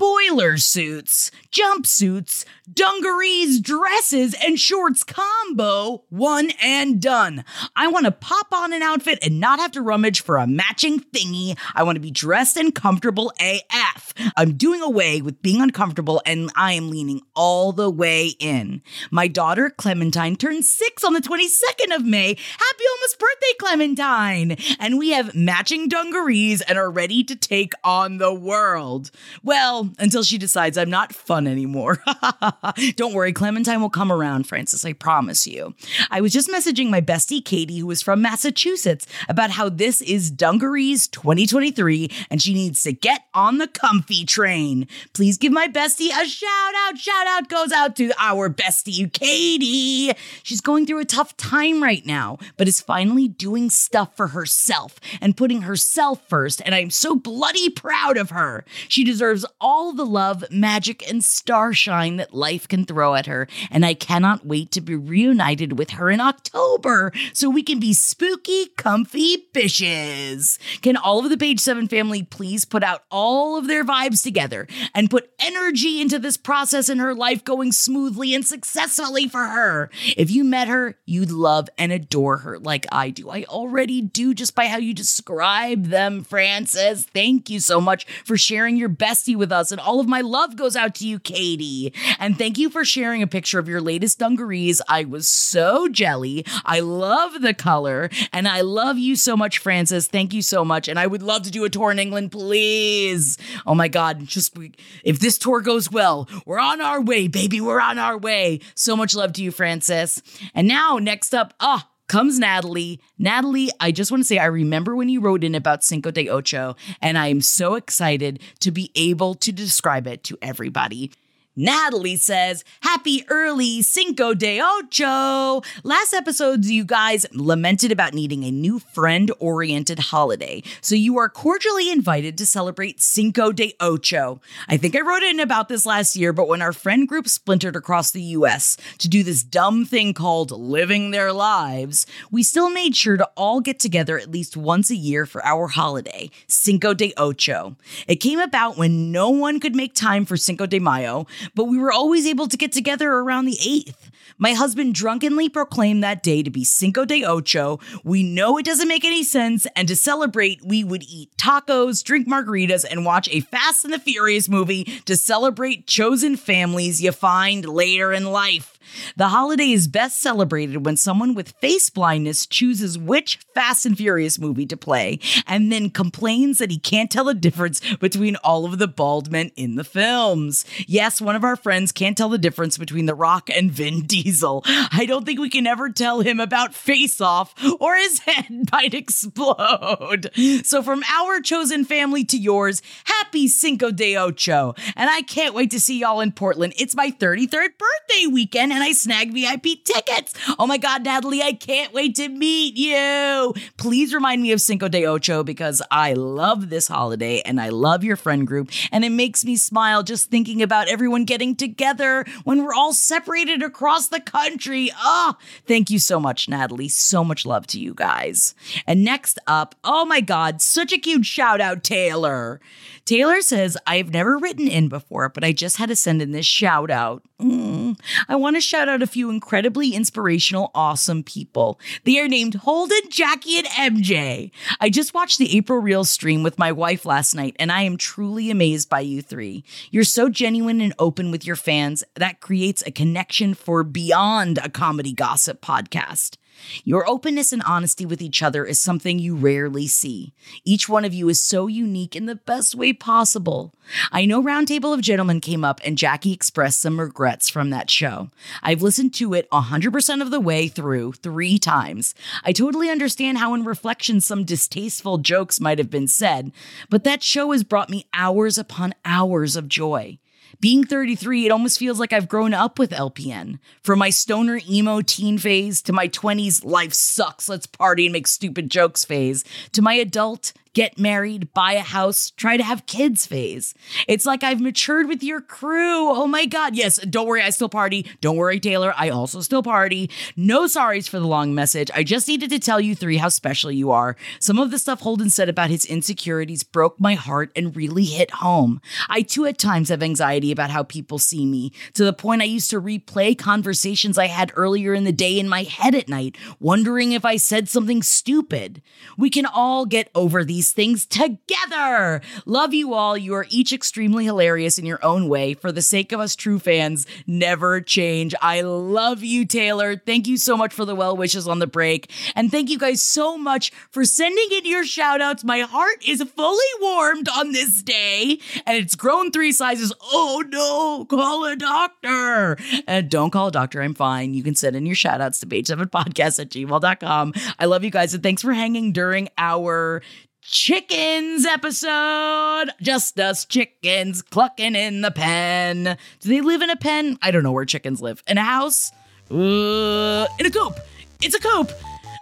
boiler suits, jumpsuits, dungarees, dresses, and shorts combo, one and done. I want to pop on an outfit and not have to rummage for a matching thingy. I want to be dressed and comfortable AF. I'm doing away with being uncomfortable and I am leaning all the way in. My daughter Clementine turns six on the 22nd of May. Happy almost birthday, Clementine! And we have matching dungarees and are ready to take on the world. Well, until she decides I'm not fun anymore. Don't worry, Clementine will come around, Francis, I promise you. I was just messaging my bestie Katie, who is from Massachusetts, about how this is Dungarees 2023 and she needs to get on the comfy train. Please give my bestie a shout out. Shout out goes out to our bestie, Katie. She's going through a tough time right now, but is finally doing stuff for herself and putting herself first. And I'm so bloody proud of her. She deserves all the love, magic, and starshine that life can throw at her. And I cannot wait to be reunited with her in October so we can be spooky, comfy bishes. Can all of the Page 7 family please put out all of their vibes together and put energy into this process and her life going smoothly and successfully for her? If you met her, you'd love and adore her like I do. I already do just by how you describe them, Francis. Thank you so much for sharing your bestie with us. And all of my love goes out to you, Katie. And thank you for sharing a picture of your latest dungarees. I was so jelly. I love the color. And I love you so much, Francis. Thank you so much. And I would love to do a tour in England, please. Oh my God. Just if this tour goes well, we're on our way, baby. We're on our way. So much love to you, Francis. And now, next up, ah, comes Natalie. Natalie, I just want to say I remember when you wrote in about Cinco de Ocho, and I am so excited to be able to describe it to everybody. Natalie says, Happy early Cinco de Ocho. Last episodes, you guys lamented about needing a new friend oriented holiday. So you are cordially invited to celebrate Cinco de Ocho. I think I wrote in about this last year, but when our friend group splintered across the US to do this dumb thing called living their lives, we still made sure to all get together at least once a year for our holiday, Cinco de Ocho. It came about when no one could make time for Cinco de Mayo but we were always able to get together around the 8th. My husband drunkenly proclaimed that day to be Cinco de Ocho. We know it doesn't make any sense, and to celebrate, we would eat tacos, drink margaritas, and watch a Fast and the Furious movie to celebrate chosen families you find later in life. The holiday is best celebrated when someone with face blindness chooses which Fast and Furious movie to play and then complains that he can't tell the difference between all of the bald men in the films. Yes, one of our friends can't tell the difference between The Rock and Vin Diesel. I don't think we can ever tell him about Face Off or his head might explode. So, from our chosen family to yours, happy Cinco de Ocho. And I can't wait to see y'all in Portland. It's my 33rd birthday weekend and I snagged VIP tickets. Oh my God, Natalie, I can't wait to meet you. Please remind me of Cinco de Ocho because I love this holiday and I love your friend group. And it makes me smile just thinking about everyone getting together when we're all separated across the country. Oh, thank you so much, Natalie. So much love to you guys. And next up, oh my God, such a cute shout out, Taylor. Taylor says, I've never written in before, but I just had to send in this shout out. Mm. I want to shout out a few incredibly inspirational, awesome people. They are named Holden, Jackie, and MJ. I just watched the April Reels stream with my wife last night, and I am truly amazed by you three. You're so genuine and open with your fans that creates a connection for beyond a comedy gossip podcast. Your openness and honesty with each other is something you rarely see. Each one of you is so unique in the best way possible. I know Roundtable of Gentlemen came up and Jackie expressed some regrets from that show. I've listened to it 100% of the way through three times. I totally understand how, in reflection, some distasteful jokes might have been said, but that show has brought me hours upon hours of joy. Being 33, it almost feels like I've grown up with LPN. From my stoner emo teen phase to my 20s life sucks, let's party and make stupid jokes phase to my adult get married, buy a house, try to have kids phase. It's like I've matured with your crew. Oh my God. Yes, don't worry, I still party. Don't worry, Taylor, I also still party. No sorries for the long message. I just needed to tell you three how special you are. Some of the stuff Holden said about his insecurities broke my heart and really hit home. I too at times have anxiety about how people see me, to the point I used to replay conversations I had earlier in the day in my head at night, wondering if I said something stupid. We can all get over these these things together. Love you all. You are each extremely hilarious in your own way. For the sake of us true fans, never change. I love you, Taylor. Thank you so much for the well wishes on the break. And thank you guys so much for sending in your shout outs. My heart is fully warmed on this day, and it's grown three sizes. Oh no, call a doctor. And don't call a doctor. I'm fine. You can send in your shout outs to page7podcast at gmail.com. I love you guys, and thanks for hanging during our chickens episode. Just us chickens clucking in the pen. Do they live in a pen? I don't know where chickens live. In a house? Uh, in a coop. It's a coop.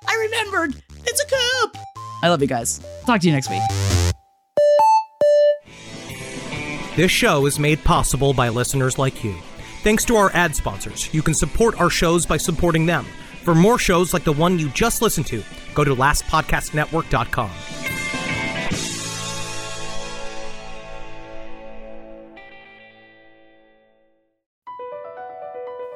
I remembered. It's a coop. I love you guys. Talk to you next week. This show is made possible by listeners like you. Thanks to our ad sponsors, you can support our shows by supporting them. For more shows like the one you just listened to, go to lastpodcastnetwork.com.